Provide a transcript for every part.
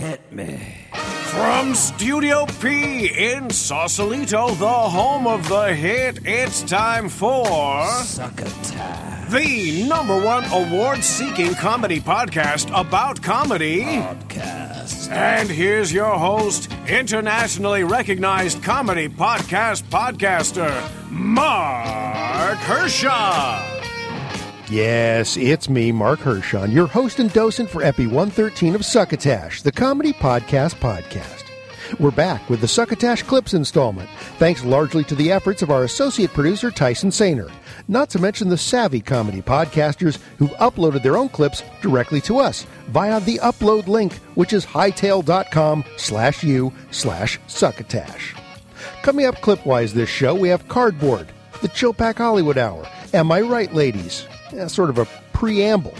Hit me. From Studio P in Sausalito, the home of the hit, it's time for Succotash the number one award seeking comedy podcast about comedy. Podcast. And here's your host, internationally recognized comedy podcast podcaster, Mark Hershon. Yes, it's me, Mark Hershon, your host and docent for Epi 113 of Succotash, the comedy podcast podcast. We're back with the Succotash Clips installment, thanks largely to the efforts of our associate producer, Tyson Sainer, not to mention the savvy comedy podcasters who've uploaded their own clips directly to us via the upload link, which is hightail.com slash u slash succotash. Coming up clip-wise this show, we have Cardboard, the Chillpack Hollywood Hour, Am I Right, Ladies? Yeah, sort of a preamble.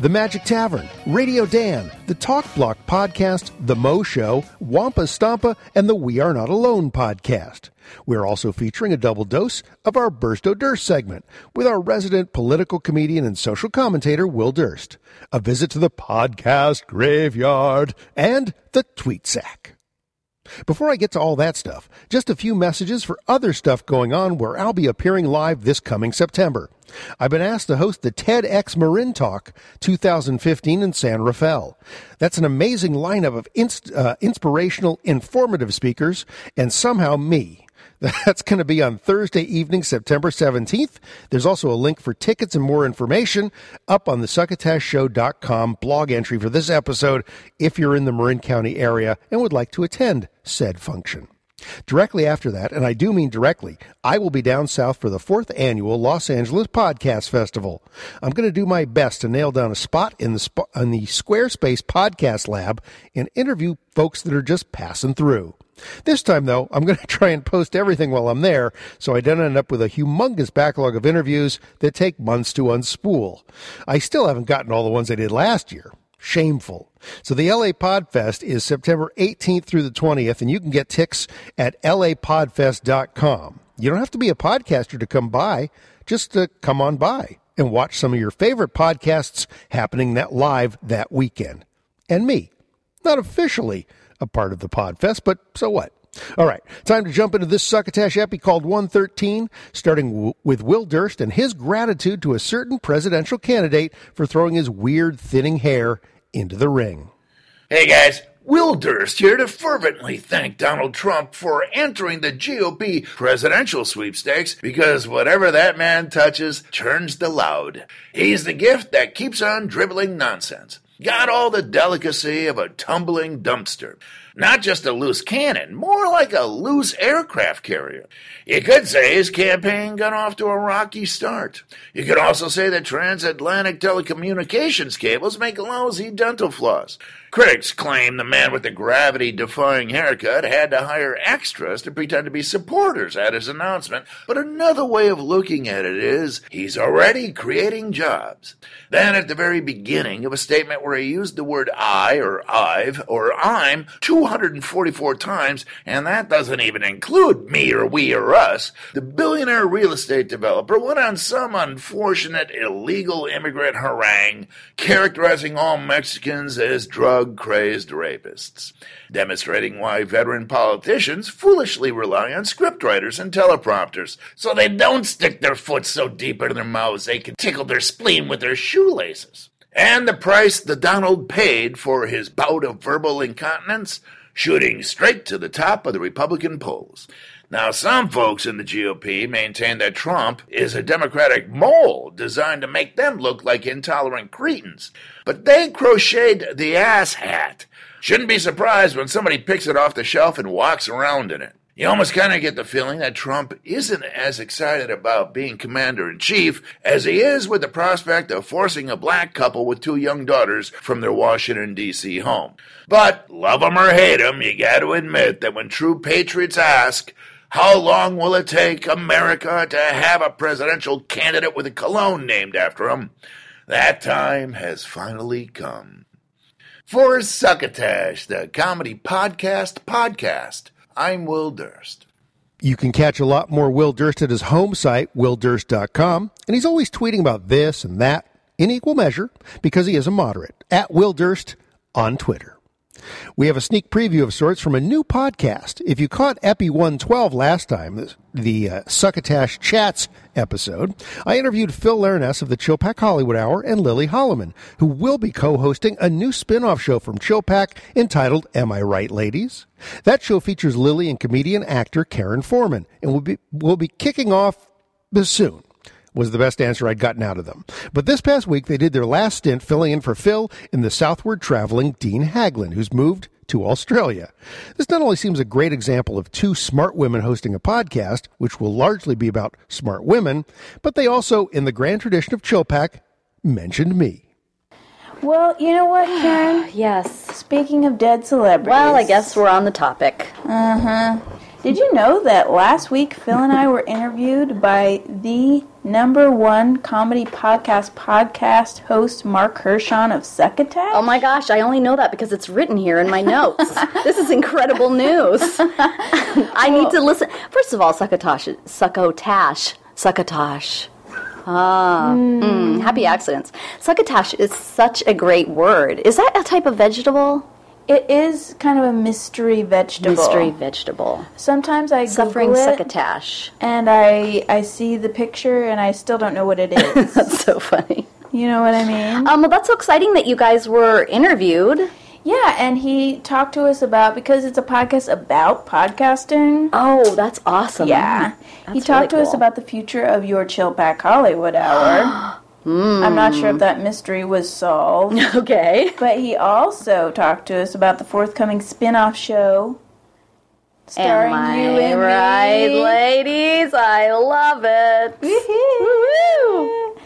The Magic Tavern, Radio Dan, the Talk Block podcast, The Mo Show, Wampa Stampa, and the We Are Not Alone podcast. We're also featuring a double dose of our Burst Durst segment with our resident political comedian and social commentator, Will Durst, a visit to the podcast graveyard, and the tweet sack. Before I get to all that stuff, just a few messages for other stuff going on where I'll be appearing live this coming September. I've been asked to host the TEDx Marin Talk 2015 in San Rafael. That's an amazing lineup of inst- uh, inspirational, informative speakers, and somehow me. That's going to be on Thursday evening, September 17th. There's also a link for tickets and more information up on the succotashshow.com blog entry for this episode if you're in the Marin County area and would like to attend said function. Directly after that, and I do mean directly, I will be down south for the fourth annual Los Angeles Podcast Festival. I'm going to do my best to nail down a spot in the sp- in the Squarespace Podcast Lab and interview folks that are just passing through. This time, though, I'm going to try and post everything while I'm there, so I don't end up with a humongous backlog of interviews that take months to unspool. I still haven't gotten all the ones I did last year. Shameful. So the LA Podfest is September 18th through the 20th, and you can get ticks at lapodfest.com. You don't have to be a podcaster to come by, just to come on by and watch some of your favorite podcasts happening that live that weekend. And me. Not officially a part of the Podfest, but so what? All right, time to jump into this Succotash epi called 113, starting w- with Will Durst and his gratitude to a certain presidential candidate for throwing his weird thinning hair into the ring. Hey guys, Will Durst here to fervently thank Donald Trump for entering the GOP presidential sweepstakes because whatever that man touches turns to loud. He's the gift that keeps on dribbling nonsense. Got all the delicacy of a tumbling dumpster. Not just a loose cannon, more like a loose aircraft carrier. You could say his campaign got off to a rocky start. You could also say that transatlantic telecommunications cables make lousy dental floss. Critics claim the man with the gravity defying haircut had to hire extras to pretend to be supporters at his announcement, but another way of looking at it is he's already creating jobs. Then, at the very beginning of a statement where he used the word I or I've or I'm 244 times, and that doesn't even include me or we or us, the billionaire real estate developer went on some unfortunate illegal immigrant harangue characterizing all Mexicans as drug drug crazed rapists, demonstrating why veteran politicians foolishly rely on scriptwriters and teleprompters so they don't stick their foot so deep into their mouths they can tickle their spleen with their shoelaces. And the price the Donald paid for his bout of verbal incontinence, shooting straight to the top of the Republican polls. Now, some folks in the GOP maintain that Trump is a Democratic mole designed to make them look like intolerant cretins. But they crocheted the ass hat. Shouldn't be surprised when somebody picks it off the shelf and walks around in it. You almost kind of get the feeling that Trump isn't as excited about being commander in chief as he is with the prospect of forcing a black couple with two young daughters from their Washington, D.C. home. But love him or hate him, you got to admit that when true patriots ask, how long will it take America to have a presidential candidate with a cologne named after him? That time has finally come. For Succotash, the comedy podcast podcast, I'm Will Durst. You can catch a lot more Will Durst at his home site, willdurst.com, and he's always tweeting about this and that in equal measure because he is a moderate at Will Durst on Twitter. We have a sneak preview of sorts from a new podcast. If you caught Epi 112 last time, the, uh, Succotash Chats episode, I interviewed Phil Lariness of the Chilpack Hollywood Hour and Lily Holloman, who will be co-hosting a new spin-off show from Chilpack entitled Am I Right, Ladies? That show features Lily and comedian actor Karen Foreman, and will be, will be kicking off soon was the best answer I'd gotten out of them. But this past week, they did their last stint filling in for Phil in the southward traveling Dean Haglin, who's moved to Australia. This not only seems a great example of two smart women hosting a podcast, which will largely be about smart women, but they also, in the grand tradition of Chilpack, mentioned me. Well, you know what, Karen? Yes. Speaking of dead celebrities. Well, I guess we're on the topic. Uh huh. Did you know that last week Phil and I were interviewed by the number one comedy podcast podcast host Mark Hershon of Succotash? Oh my gosh, I only know that because it's written here in my notes. this is incredible news. I need to listen. First of all, succotash, succotash, succotash. Ah, mm, happy accidents. Succotash is such a great word. Is that a type of vegetable? It is kind of a mystery vegetable. Mystery vegetable. Sometimes I Suffering Google it succotash. and I I see the picture and I still don't know what it is. That's so funny. you know what I mean? Um, well, that's so exciting that you guys were interviewed. Yeah, and he talked to us about because it's a podcast about podcasting. Oh, that's awesome. Yeah. he talked really to us about the future of your Chillpack Hollywood Hour. I'm not sure if hmm. that mystery was solved. Okay. but he also talked to us about the forthcoming spin off show starring Am you I and right, me. ladies? I love it. Woohoo!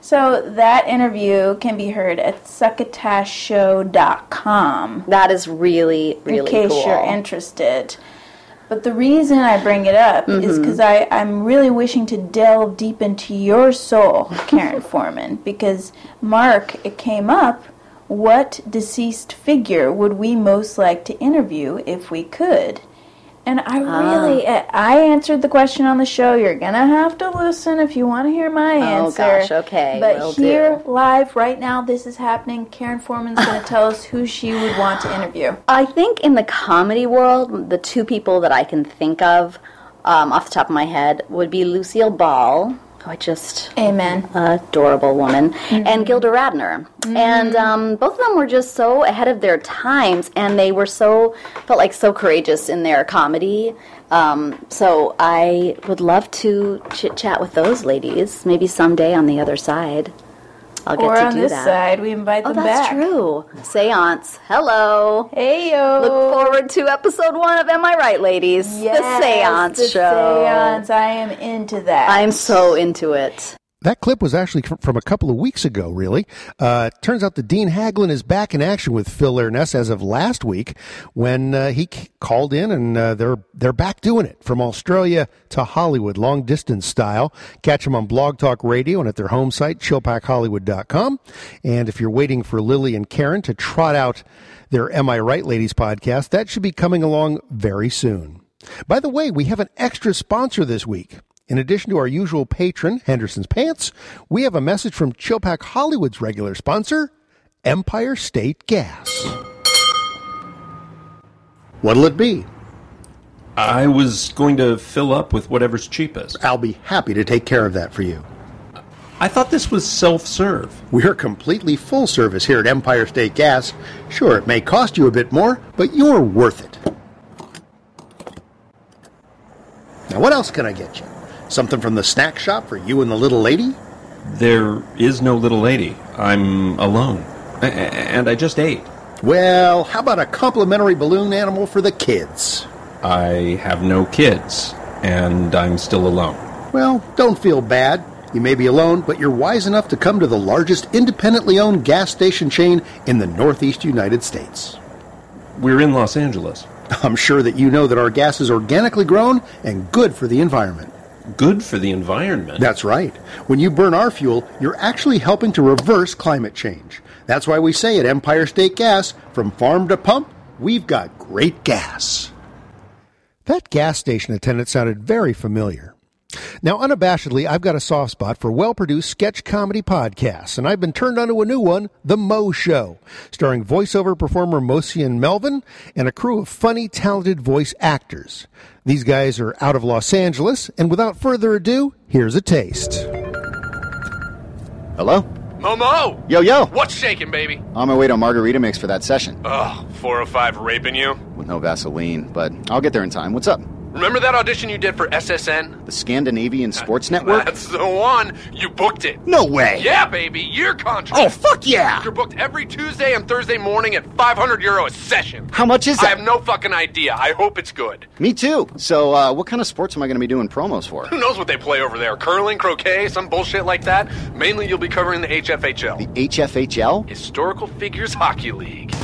So that interview can be heard at succotashshow.com That is really, really cool. in case cool. you're interested. But the reason I bring it up is Mm-hmm. because I'm really wishing to delve deep into your soul, Karen Foreman, because Mark, it came up. What deceased figure would we most like to interview if we could? And I Ah. really, I answered the question on the show. You're gonna have to listen if you want to hear my Oh, answer. gosh, okay, But here, do. live, right now, this is happening. Karen Foreman's gonna tell us who she would want to interview. I think in the comedy world, the two people that I can think of um, off the top of my head would be Lucille Ball, I just Amen. adorable woman, and Gilda Radner. And um, both of them were just so ahead of their times, and they were so felt like so courageous in their comedy. Um, so I would love to chit chat with those ladies, maybe someday on the other side. I'll get Or to on do this that. side, we invite Oh, them that's true. Seance. Hello. Hey yo. Look forward to episode one of Am I Right, ladies? Yes, the seance the show. Seance. I am into that. I'm so into it. That clip was actually from a couple of weeks ago, really. Uh, turns out that Dean Haglin is back in action with Phil Lairness as of last week when uh, he c- called in and uh, they're, they're back doing it from Australia to Hollywood, long distance style. Catch them on Blog Talk Radio and at their home site, chillpackhollywood.com. And if you're waiting for Lily and Karen to trot out their Am I Right Ladies podcast, that should be coming along very soon. By the way, we have an extra sponsor this week. In addition to our usual patron, Henderson's Pants, we have a message from Chilpack Hollywood's regular sponsor, Empire State Gas. What'll it be? I was going to fill up with whatever's cheapest. I'll be happy to take care of that for you. I thought this was self serve. We're completely full service here at Empire State Gas. Sure, it may cost you a bit more, but you're worth it. Now, what else can I get you? Something from the snack shop for you and the little lady? There is no little lady. I'm alone. A- And I just ate. Well, how about a complimentary balloon animal for the kids? I have no kids, and I'm still alone. Well, don't feel bad. You may be alone, but you're wise enough to come to the largest independently owned gas station chain in the Northeast United States. We're in Los Angeles. I'm sure that you know that our gas is organically grown and good for the environment. Good for the environment. That's right. When you burn our fuel, you're actually helping to reverse climate change. That's why we say at Empire State Gas, from farm to pump, we've got great gas. That gas station attendant sounded very familiar. Now, unabashedly, I've got a soft spot for well produced sketch comedy podcasts, and I've been turned on to a new one, The Mo Show, starring voiceover performer Mosian Melvin and a crew of funny, talented voice actors. These guys are out of Los Angeles, and without further ado, here's a taste. Hello? Momo! Yo, yo! What's shaking, baby? On my way to Margarita Mix for that session. Ugh, 405 raping you? With no Vaseline, but I'll get there in time. What's up? Remember that audition you did for SSN? The Scandinavian Sports Network? That's the one. You booked it. No way! Yeah, baby, year contract. Oh, fuck yeah! You're booked every Tuesday and Thursday morning at 500 euro a session. How much is that? I have no fucking idea. I hope it's good. Me too. So, uh, what kind of sports am I going to be doing promos for? Who knows what they play over there? Curling, croquet, some bullshit like that? Mainly you'll be covering the HFHL. The HFHL? Historical Figures Hockey League.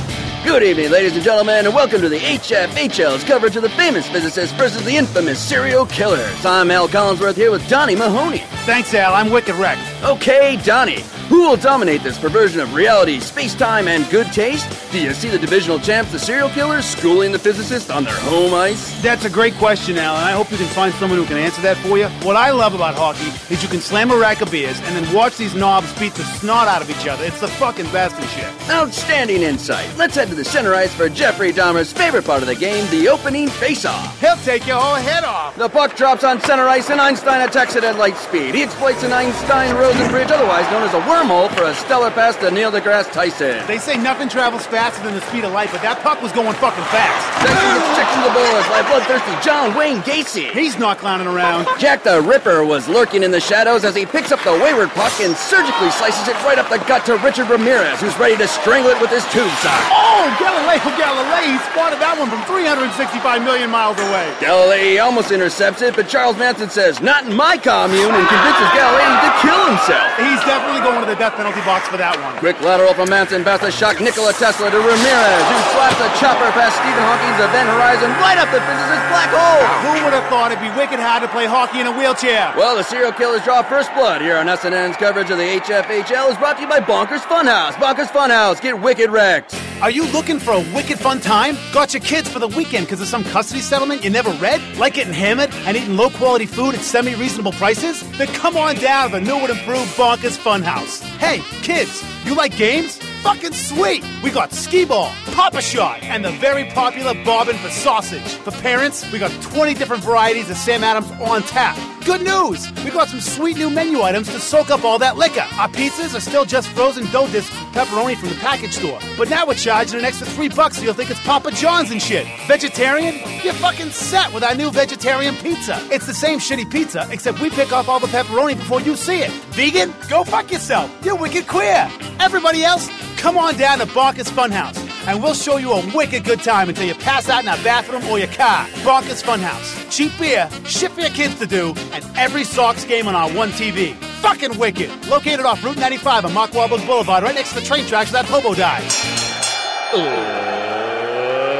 Good evening, ladies and gentlemen, and welcome to the HFHL's coverage of the famous physicist versus the infamous serial killers. I'm Al Collinsworth here with Donnie Mahoney. Thanks, Al. I'm Wicked Wreck. Okay, Donnie, who will dominate this perversion of reality, space time, and good taste? Do you see the divisional champs, the serial killers, schooling the physicists on their home ice? That's a great question, Al, and I hope you can find someone who can answer that for you. What I love about hockey is you can slam a rack of beers and then watch these knobs beat the snot out of each other. It's the fucking best and shit. Outstanding insight. Let's head to the center ice for Jeffrey Dahmer's favorite part of the game, the opening face-off. He'll take your whole head off. The puck drops on center ice, and Einstein attacks it at light speed. He exploits an Einstein-Rosen bridge, otherwise known as a wormhole, for a stellar pass to Neil deGrasse Tyson. They say nothing travels faster than the speed of light, but that puck was going fucking fast. Sexton gets checked from the boards by bloodthirsty John Wayne Gacy. He's not clowning around. Jack the Ripper was lurking in the shadows as he picks up the wayward puck and surgically slices it right up the gut to Richard Ramirez, who's ready to strangle it with his tube sock. Oh, Galileo Galilei spotted that one from 365 million miles away. Galilei almost intercepts it, but Charles Manson says, not in my commune, and convinces Galilei to kill himself. He's definitely going to the death penalty box for that one. Quick lateral from Manson the shock Nikola Tesla to Ramirez, who slaps a chopper past Stephen Hawking's event horizon right up the physicist's black hole. Who would have thought it'd be wicked hard to play hockey in a wheelchair? Well, the serial killers draw first blood here on SNN's coverage of the HFHL is brought to you by Bonkers Funhouse. Bonkers Funhouse, get wicked wrecked. Are you looking for a wicked fun time? Got your kids for the weekend because of some custody settlement you never read? Like getting hammered and eating low quality food at semi reasonable prices? Then come on down to the new and improved Bonkers Funhouse. Hey, kids, you like games? Fucking sweet! We got skee ball, papa shot, and the very popular bobbin for sausage. For parents, we got 20 different varieties of Sam Adams on tap. Good news! We got some sweet new menu items to soak up all that liquor. Our pizzas are still just frozen dough discs pepperoni from the package store. But now we're charging an extra three bucks so you'll think it's Papa John's and shit. Vegetarian? You're fucking set with our new vegetarian pizza. It's the same shitty pizza, except we pick off all the pepperoni before you see it. Vegan? Go fuck yourself. You're wicked queer. Everybody else, come on down to Bonkers Funhouse, and we'll show you a wicked good time until you pass out in our bathroom or your car. Bonkers Funhouse. Cheap beer, shit for your kids to do, and every Sox game on our one TV. Fucking wicked. Located off Route 95 on Mark Boulevard, right next to the train tracks that hobo died.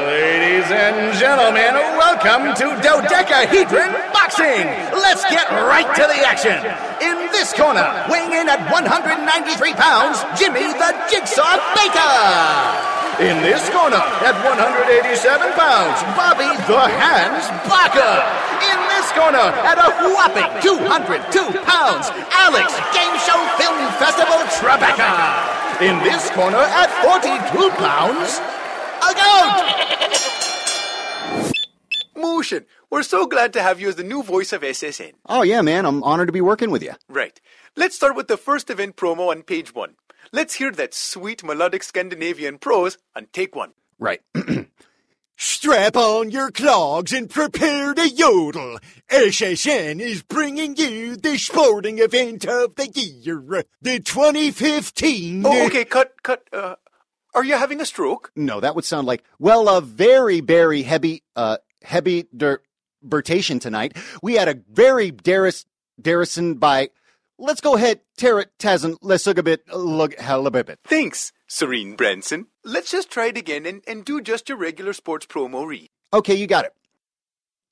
Ladies and gentlemen, welcome to Dodecahedron Boxing. Let's get right to the action. In this corner, weighing in at 193 pounds, Jimmy the Jigsaw Baker. In this corner, at 187 pounds, Bobby the Hands Barker. In this corner, at a whopping 202 pounds, Alex Game Show Film Festival Tribeca. In this corner, at 42 pounds, a goat. Motion, we're so glad to have you as the new voice of SSN. Oh, yeah, man. I'm honored to be working with you. Right. Let's start with the first event promo on page one. Let's hear that sweet melodic Scandinavian prose on take one. Right. Strap on your clogs and prepare to yodel. SSN is bringing you the sporting event of the year, the 2015. Oh, okay, cut, cut. Uh, are you having a stroke? No, that would sound like, well, a very, very heavy, uh, heavy der- tonight. We had a very Darris, Darrison by, let's go ahead, Territ Tazen, Lesugabit, Lug, Halabibit. Thanks, Serene Branson. Let's just try it again and, and do just your regular sports promo read. Okay, you got it.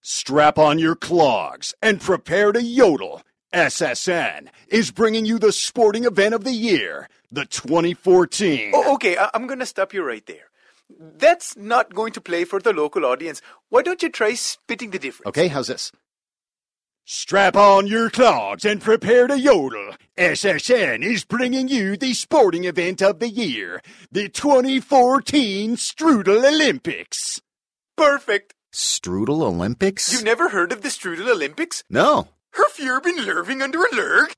Strap on your clogs and prepare to yodel. SSN is bringing you the sporting event of the year, the 2014. Oh, okay, I- I'm gonna stop you right there. That's not going to play for the local audience. Why don't you try spitting the difference? Okay, how's this? Strap on your clogs and prepare to yodel. SSN is bringing you the sporting event of the year, the 2014 Strudel Olympics. Perfect. Strudel Olympics? You never heard of the Strudel Olympics? No. Herf you been lurving under a lurg?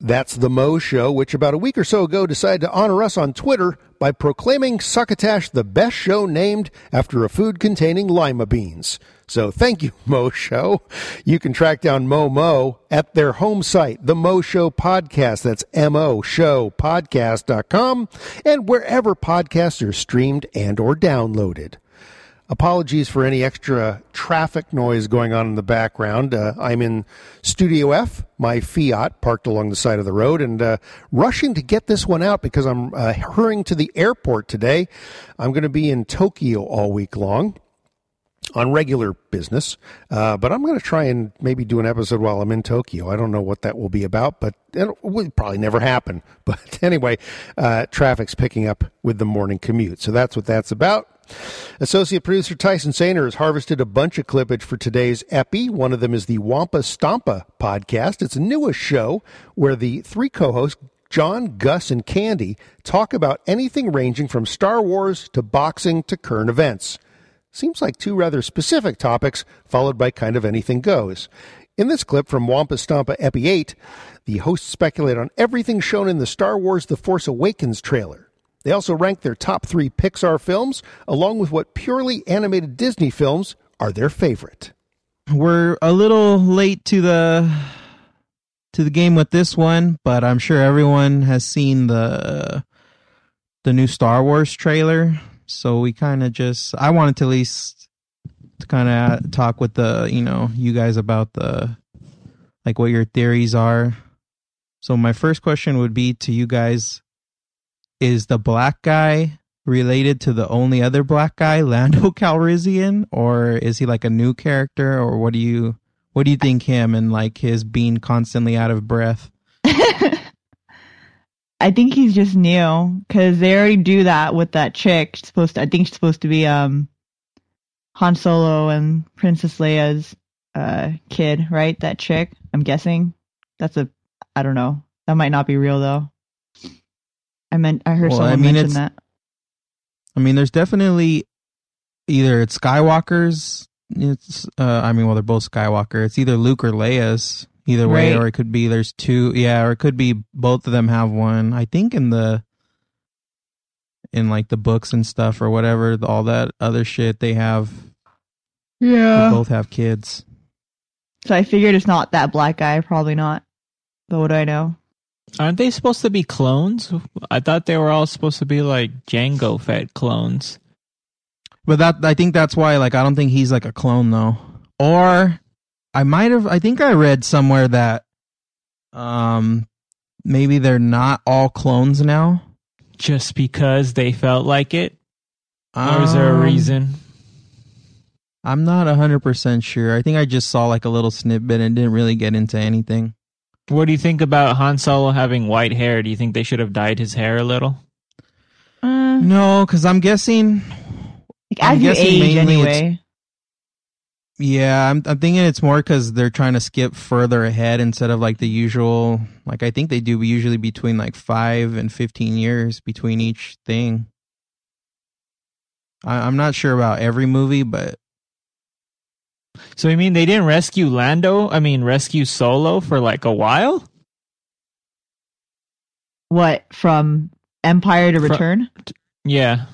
That's the Mo Show, which about a week or so ago decided to honor us on Twitter by proclaiming Succotash the best show named after a food containing lima beans. So thank you, Mo Show. You can track down Mo Mo at their home site, the Mo Show Podcast. That's M-O Show Podcast.com and wherever podcasts are streamed and or downloaded. Apologies for any extra traffic noise going on in the background. Uh, I'm in Studio F, my Fiat parked along the side of the road, and uh, rushing to get this one out because I'm uh, hurrying to the airport today. I'm going to be in Tokyo all week long on regular business, uh, but I'm going to try and maybe do an episode while I'm in Tokyo. I don't know what that will be about, but it will probably never happen. But anyway, uh, traffic's picking up with the morning commute, so that's what that's about. Associate producer Tyson Sainer has harvested a bunch of clippage for today's Epi. One of them is the Wampa Stampa podcast. It's a newest show where the three co hosts, John, Gus, and Candy, talk about anything ranging from Star Wars to boxing to current events. Seems like two rather specific topics, followed by kind of anything goes. In this clip from Wampa Stampa Epi 8, the hosts speculate on everything shown in the Star Wars The Force Awakens trailer. They also rank their top three Pixar films, along with what purely animated Disney films are their favorite. We're a little late to the to the game with this one, but I'm sure everyone has seen the the new Star Wars trailer. So we kind of just I wanted to at least to kind of talk with the you know you guys about the like what your theories are. So my first question would be to you guys is the black guy related to the only other black guy, Lando Calrissian, or is he like a new character, or what do you what do you think him and like his being constantly out of breath? I think he's just new because they already do that with that chick. She's supposed to, I think she's supposed to be um Han Solo and Princess Leia's uh kid, right? That chick. I'm guessing that's a. I don't know. That might not be real though. I meant I heard Well, someone I mean, mention that. I mean, there's definitely either it's Skywalker's. It's uh, I mean, well, they're both Skywalker. It's either Luke or Leia's. Either way, Right. or it could be there's two. Yeah, or it could be both of them have one. I think in the in like the books and stuff or whatever, all that other shit they have. Yeah. They both have kids. So I figured it's not that black guy. Probably not. But what do I know? Aren't they supposed to be clones? I thought they were all supposed to be like Jango Fett clones. But that I think that's why like I don't think he's like a clone though. Or I might have I think I read somewhere that um maybe they're not all clones now. Just because they felt like it? Or is there a Um, reason? I'm not 100% sure. I think I just saw like a little snippet and didn't really get into anything. What do you think about Han Solo having white hair? Do you think they should have dyed his hair a little? Uh, No, cuz I'm guessing like I'm as you guessing age, anyway. Yeah, I'm I'm thinking it's more cuz they're trying to skip further ahead instead of like the usual like I think they do usually between like 5 and 15 years between each thing. I, I'm not sure about every movie, but So you mean they didn't rescue Lando? I mean, rescue Solo for like a while? What from Empire to Fro- Return? Yeah.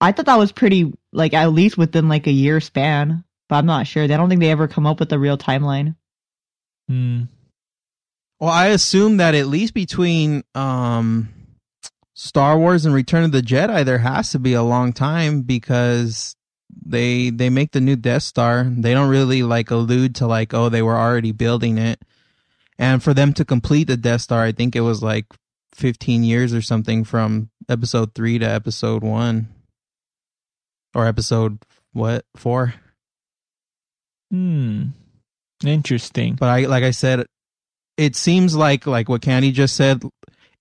I thought that was pretty like at least within like a year span, but I'm not sure. I don't think they ever come up with a real timeline. Hmm. Well, I assume that at least between um Star Wars and Return of the Jedi there has to be a long time because they they make the new Death Star. They don't really like allude to like oh they were already building it. And for them to complete the Death Star, I think it was like 15 years or something from episode 3 to episode 1 or episode what? 4. Hmm. Interesting. But I like I said, it seems like like what Candy just said.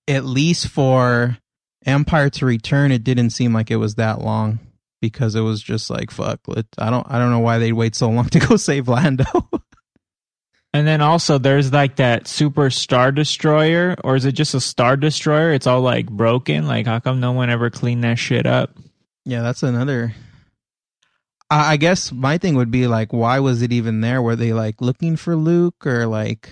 At least for Empire to Return, it didn't seem like it was that long because it was just like fuck. Let, I don't I don't know why they'd wait so long to go save Lando. And then also there's like that super star destroyer, or is it just a star destroyer? It's all like broken. Like how come no one ever cleaned that shit up? Yeah, that's another. I, I guess my thing would be like, why was it even there? Were they like looking for Luke or like?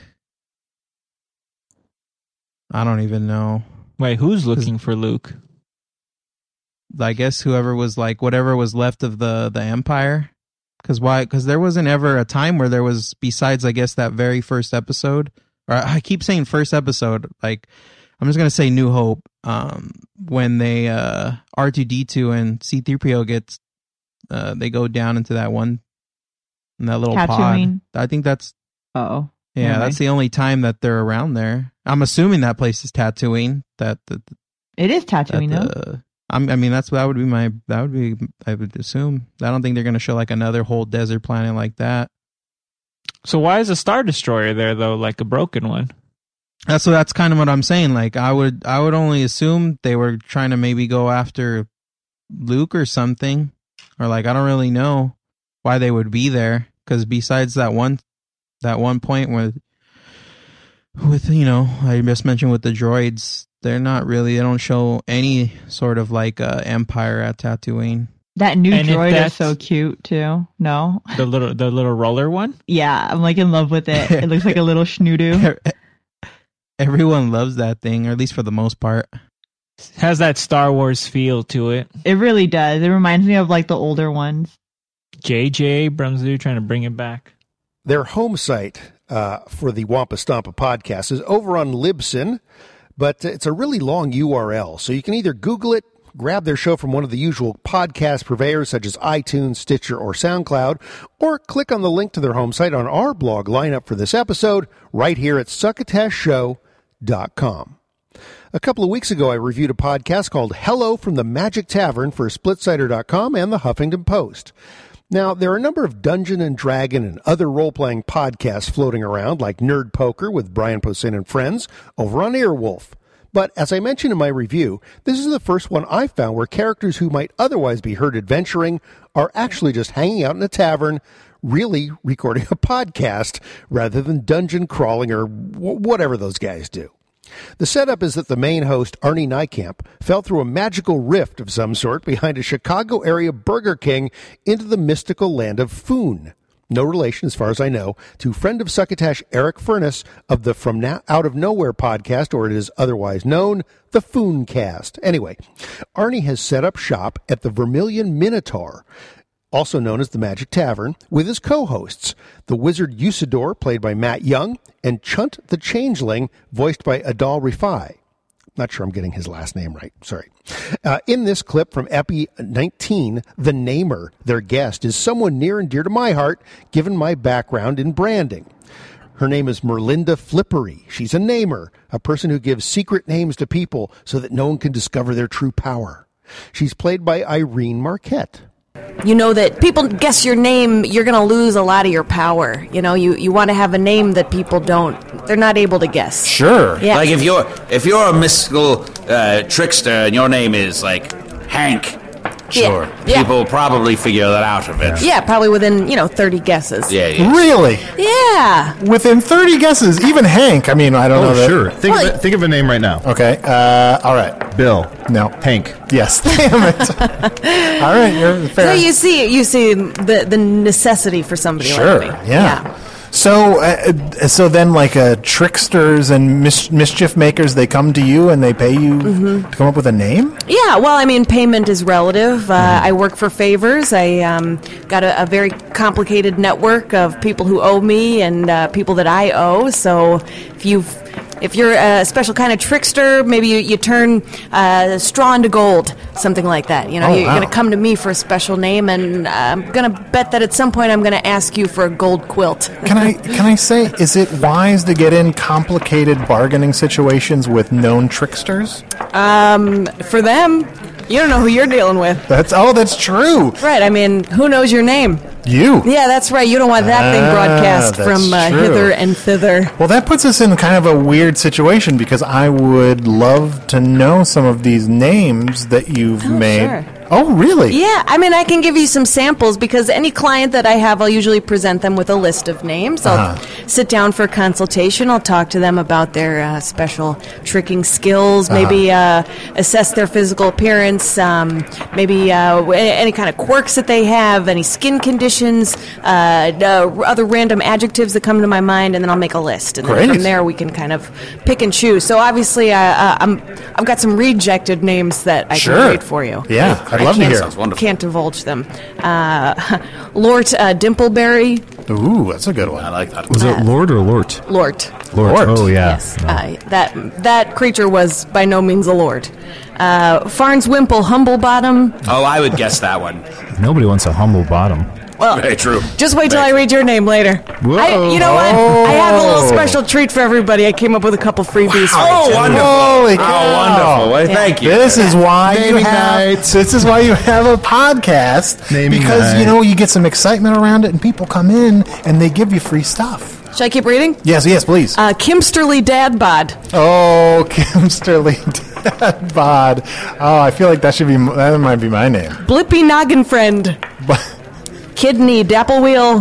I don't even know. Wait, who's looking for Luke? I guess whoever was like whatever was left of the the Empire. Because why? Because there wasn't ever a time where there was besides I guess that very first episode. Or I keep saying first episode. Like I'm just gonna say New Hope. Um, when they uh R2D2 and C3PO gets uh they go down into that one in that little pod. I think that's Oh. yeah, that's the only time that they're around there. I'm assuming that place is Tatooine. That the, It is Tatooine, that though. I'm, I mean, that's that would be my that would be I would assume. I don't think they're going to show like another whole desert planet like that. So why is a star destroyer there though, like a broken one? That's so that's kind of what I'm saying. Like I would I would only assume they were trying to maybe go after Luke or something, or like I don't really know why they would be there. Because besides that one that one point with with you know I just mentioned with the droids, they're not really they don't show any sort of like uh, empire at Tatooine. That new And droid is that's- so cute too. No. The little the little roller one? Yeah, I'm like in love with it. It looks like a little schnoodo. Everyone loves that thing, or at least for the most part. Has that Star Wars feel to it. It really does. It reminds me of like the older ones. JJ Abrams dude trying to bring it back. Their home site uh, for the Wampa Stampa podcast is over on Libsyn, but it's a really long URL. So you can either Google it, grab their show from one of the usual podcast purveyors such as iTunes, Stitcher, or SoundCloud, or click on the link to their home site on our blog lineup for this episode right here at succotashshow.com. A couple of weeks ago, I reviewed a podcast called Hello from the Magic Tavern for SplitSider.com and the Huffington Post. Now, there are a number of Dungeon and Dragon and other role playing podcasts floating around, like Nerd Poker with Brian Posehn and friends over on Earwolf. But as I mentioned in my review, this is the first one I found where characters who might otherwise be heard adventuring are actually just hanging out in a tavern, really recording a podcast rather than dungeon crawling or whatever those guys do. The setup is that the main host, Arnie Niekamp, fell through a magical rift of some sort behind a Chicago area Burger King into the mystical land of Foon. No relation, as far as I know, to friend of Succotash Eric Furness of the From Now Out of Nowhere podcast, or it is otherwise known, the Fooncast. Anyway, Arnie has set up shop at the Vermilion Minotaur, also known as the Magic Tavern, with his co-hosts, the wizard Usidore, played by Matt Young, and Chunt the Changeling, voiced by Adal Rifai. Not sure I'm getting his last name right. Sorry. Uh, in this clip from Epi 19, the namer, their guest, is someone near and dear to my heart, given my background in branding. Her name is Merlinda Flippery. She's a namer, a person who gives secret names to people so that no one can discover their true power. She's played by Irene Marquette. You know that people guess your name, you're going to lose a lot of your power. You know, you, you want to have a name that people don't, they're not able to guess. Sure. Yeah. Like if you're if you're a mystical uh, trickster and your name is like Hank, sure. yeah. People will probably figure that out eventually. Yeah, probably within, you know, 30 guesses. Yeah. yeah. Really? Yeah. Within 30 guesses, even Hank. I mean, I don't Oh, know. That. sure. Think of it, think of a name right now. Okay. Uh, all right. Bill. No. Hank. Yes. Damn it. all right. You're fair. So you see, you see the, the necessity for somebody sure. like me. Yeah. So, uh, so then, like uh, tricksters and mis- mischief makers, they come to you and they pay you Mhm. to come up with a name. Yeah, well, I mean, payment is relative. Uh, I work for favors. I um, got a, a very complicated network of people who owe me and uh, people that I owe. So if you if you're a special kind of trickster, maybe you, you turn uh, straw into gold, something like that. You know, Oh, you're wow. going to come to me for a special name, and I'm going to bet that at some point I'm going to ask you for a gold quilt. Can I can I say, is it wise to get in complicated bargaining situations with known tricksters? Um, for them, you don't know who you're dealing with. That's oh, that's true. Right. I mean, who knows your name? You. Yeah, that's right. You don't want that thing Ah, broadcast from uh, hither and thither. Well, that puts us in kind of a weird situation because I would love to know some of these names that you've Oh, made. sure. Oh, really? Yeah, I mean, I can give you some samples because any client that I have, I'll usually present them with a list of names. I'll Uh-huh. sit down for a consultation. I'll talk to them about their uh, special tricking skills, Uh-huh. maybe uh, assess their physical appearance, um, maybe uh, any kind of quirks that they have, any skin conditions, uh, uh, other random adjectives that come to my mind, and then I'll make a list. And then from there, we can kind of pick and choose. So obviously, uh, I'm, I've got some rejected names that I Sure. can read for you. Yeah, I'd love to can't- hear. Sounds wonderful. Can't divulge them. Uh, Lort uh, Dimpleberry. Ooh, that's a good one. I like that. Was it Lord or Lort? Lort. Lort. Oh yeah. Yes. Uh, that that creature was by no means a lord. Uh, Farns Wimple Humblebottom. Oh, I would guess that one. Nobody wants a humble bottom. Well, Very true. just wait till I read your name later. Whoa. I, you know what? I have a little Oh. special treat for everybody. I came up with a couple freebies. for Oh, each you. wonderful. Holy Oh, cow. wonderful. Well, thank you. This is why you have. nights. This is why you have a podcast. Naming because you know you get some excitement around it, and people come in and they give you free stuff. Should I keep reading? Yes, yes, please. Uh, Kimsterly Dadbod. oh, Kim Sterling Dad Bod. Oh, I feel like that should be that might be my name. Blippy Noggin Friend. Kidney Dapple Wheel.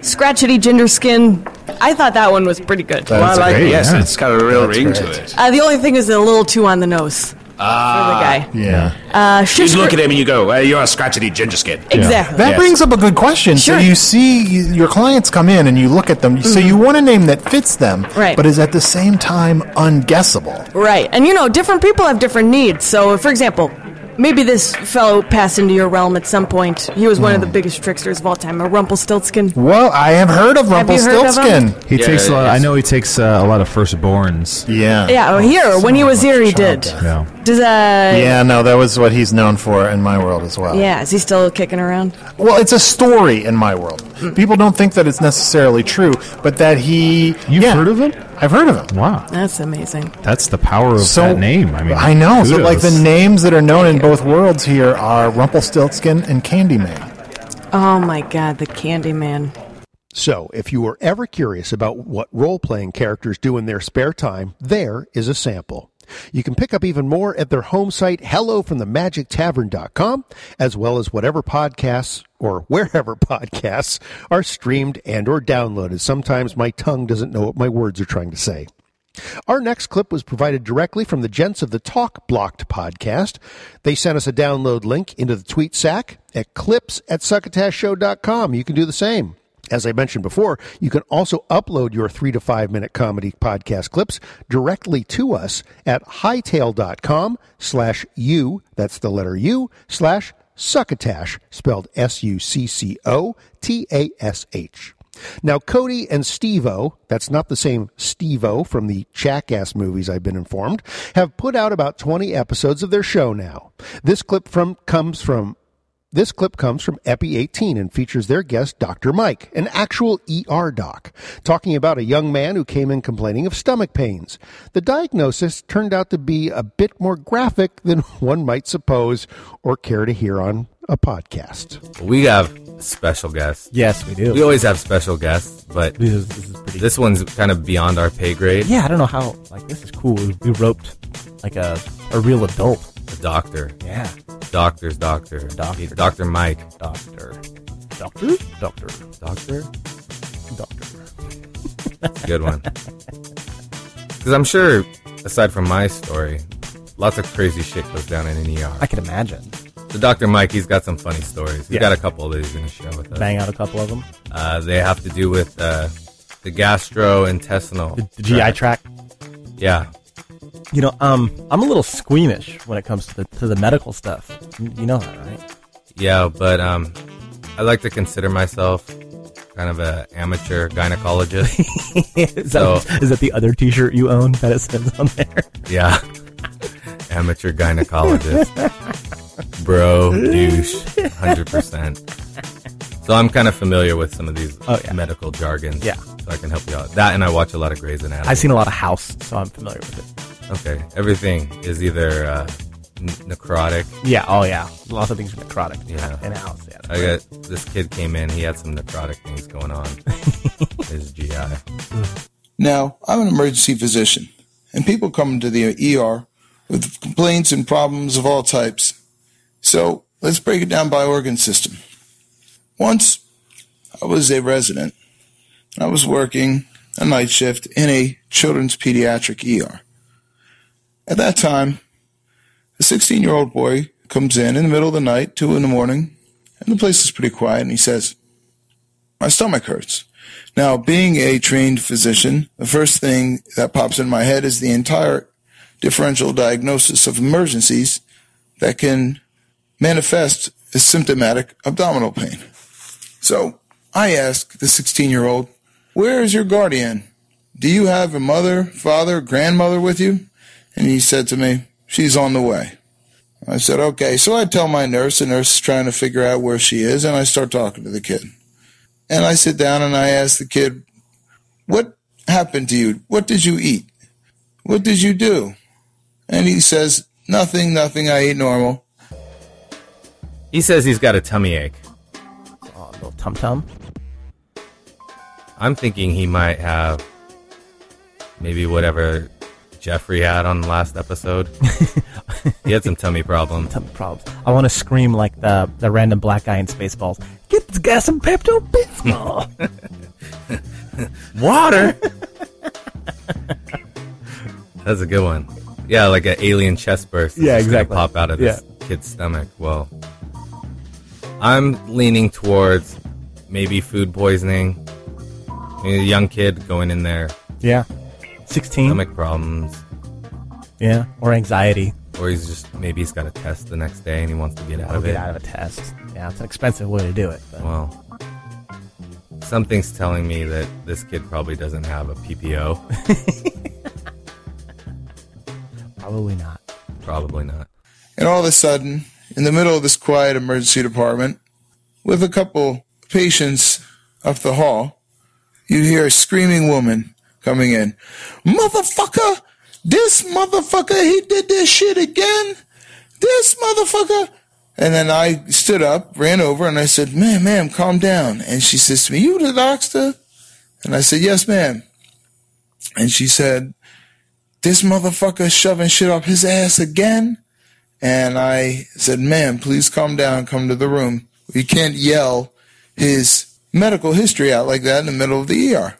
Scratchety Ginger Skin. I thought that one was pretty good. Well, I That's like great, Yes, yeah. it's got a real That's ring great. to it. Uh, the only thing is a little too on the nose Ah. for the guy. Yeah. Uh, You shish look at him and you go, well, you're a scratchety ginger skin. Exactly. That Yes. brings up a good question. Sure. So you see your clients come in and you look at them. So you want a name that fits them, Right. but is at the same time unguessable. Right. And you know, different people have different needs. So, for example, maybe this fellow passed into your realm at some point. He was one of the biggest tricksters of all time, a Rumpelstiltskin. Well, I have heard of Have you heard of him? Rumpelstiltskin. He Yeah, takes a lot. I it's- know he takes uh, a lot of firstborns. Yeah. Yeah, well, here, when he was here, he did. Yeah. Does, uh, Yeah, no, that was what he's known for in my world as well. yeah, is he still kicking around? Well, it's a story in my world. People don't think that it's necessarily true, but that he. You've yeah, heard of him? I've heard of him. Wow. That's amazing. That's the power of So- that name. I mean, I know. So, like, the kudos. names that are known in both worlds here are Rumpelstiltskin and Candyman. Oh my god, the Candyman. So, if you were ever curious about what role playing characters do in their spare time, there is a sample. You can pick up even more at their home site, hellofromthemagictavern.com, as well as whatever podcasts or wherever podcasts are streamed and or downloaded. Sometimes my tongue doesn't know what my words are trying to say. Our next clip was provided directly from the Gents of the Talk Blocked podcast. They sent us a download link into the tweet sack at clips at succotashshow.com. You can do the same. As I mentioned before, you can also upload your three to five minute comedy podcast clips directly to us at hightail.com slash u, that's the letter U, slash succotash, spelled S-U-C-C-O-T-A-S-H. Now, Cody and Steve-O, that's not the same Steve-O from the Jackass movies, I've been informed, have put out about 20 episodes of their show now. This clip from comes from this clip comes from Epi 18 and features their guest, Dr. Mike, an actual ER doc, talking about a young man who came in complaining of stomach pains. The diagnosis turned out to be a bit more graphic than one might suppose or care to hear on a podcast. We have special guests. Yes, we do. We always have special guests, but This is- this is pretty- this one's kind of beyond our pay grade. Yeah, I don't know how. Like this is cool. We, we roped like a a real adult. A doctor. Yeah. Doctor's doctor. Doctor. Dr. Mike. Doctor. Doctor. Doctor. Doctor. Doctor. Good one. Because I'm sure, aside from my story, lots of crazy shit goes down in an ER. I can imagine. So Dr. Mike, he's got some funny stories. He's Yeah. got a couple that he's going to share with us. Bang out a couple of them. Uh, they have to do with uh, the gastrointestinal. The, the GI tract. Yeah. You know, um, I'm a little squeamish when it comes to the to the medical stuff. You know that, right? Yeah, but um, I like to consider myself kind of an amateur gynecologist. is, that, is that the other T-shirt you own that it says on there? Yeah. Amateur gynecologist. Bro, douche, 100%. So I'm kind of familiar with some of these Oh, yeah. medical jargons. Yeah. So I can help you out. That and I watch a lot of Grey's Anatomy. I've seen a lot of House, so I'm familiar with it. Okay. Everything is either uh, n- necrotic. Yeah. Oh, yeah. Lots of things are necrotic. Yeah. In house. Yeah. I got this kid came in. He had some necrotic things going on. his GI. Now, I'm an emergency physician, and people come to the ER with complaints and problems of all types. So let's break it down by organ system. Once I was a resident. I was working a night shift in a children's pediatric ER. At that time, a 16 year old boy comes in in the middle of the night, two in the morning, and the place is pretty quiet, and he says, My stomach hurts. Now, being a trained physician, the first thing that pops in my head is the entire differential diagnosis of emergencies that can manifest as symptomatic abdominal pain. So I ask the 16 year old, Where is your guardian? Do you have a mother, father, grandmother with you? And he said to me, She's on the way. I said, Okay. So I tell my nurse, the nurse is trying to figure out where she is, and I start talking to the kid. And I sit down and I ask the kid, What happened to you? What did you eat? What did you do? And he says, Nothing, nothing. I ate normal. He says he's got a tummy ache. Oh, little tum tum. I'm thinking he might have maybe whatever Jeffrey had on the last episode. he had some tummy problems. Tummy problems. I want to scream like the the random black guy in Spaceballs. Get this guy some Pepto Bismol. Water. That's a good one. Yeah, like an alien chest burst. Yeah, exactly. Pop out of this kid's stomach. Well, I'm leaning towards maybe food poisoning. Maybe a young kid going in there. Yeah. 16. Stomach problems. Yeah, or anxiety. Or he's just maybe he's got a test the next day and he wants to get out I'll of get it. out of a test. Yeah, it's an expensive way to do it. But. Well, something's telling me that this kid probably doesn't have a PPO. Probably not. Probably not. And all of a sudden, in the middle of this quiet emergency department, with a couple patients up the hall, you hear a screaming woman coming in. Motherfucker! This motherfucker, he did this shit again! This motherfucker! And then I stood up, ran over, and I said, Ma'am, ma'am, calm down. And she says to me, You the doctor? And I said, Yes, ma'am. And she said, This motherfucker shoving shit up his ass again? And I said, ma'am, please calm down, come to the room. You can't yell his medical history out like that in the middle of the ER.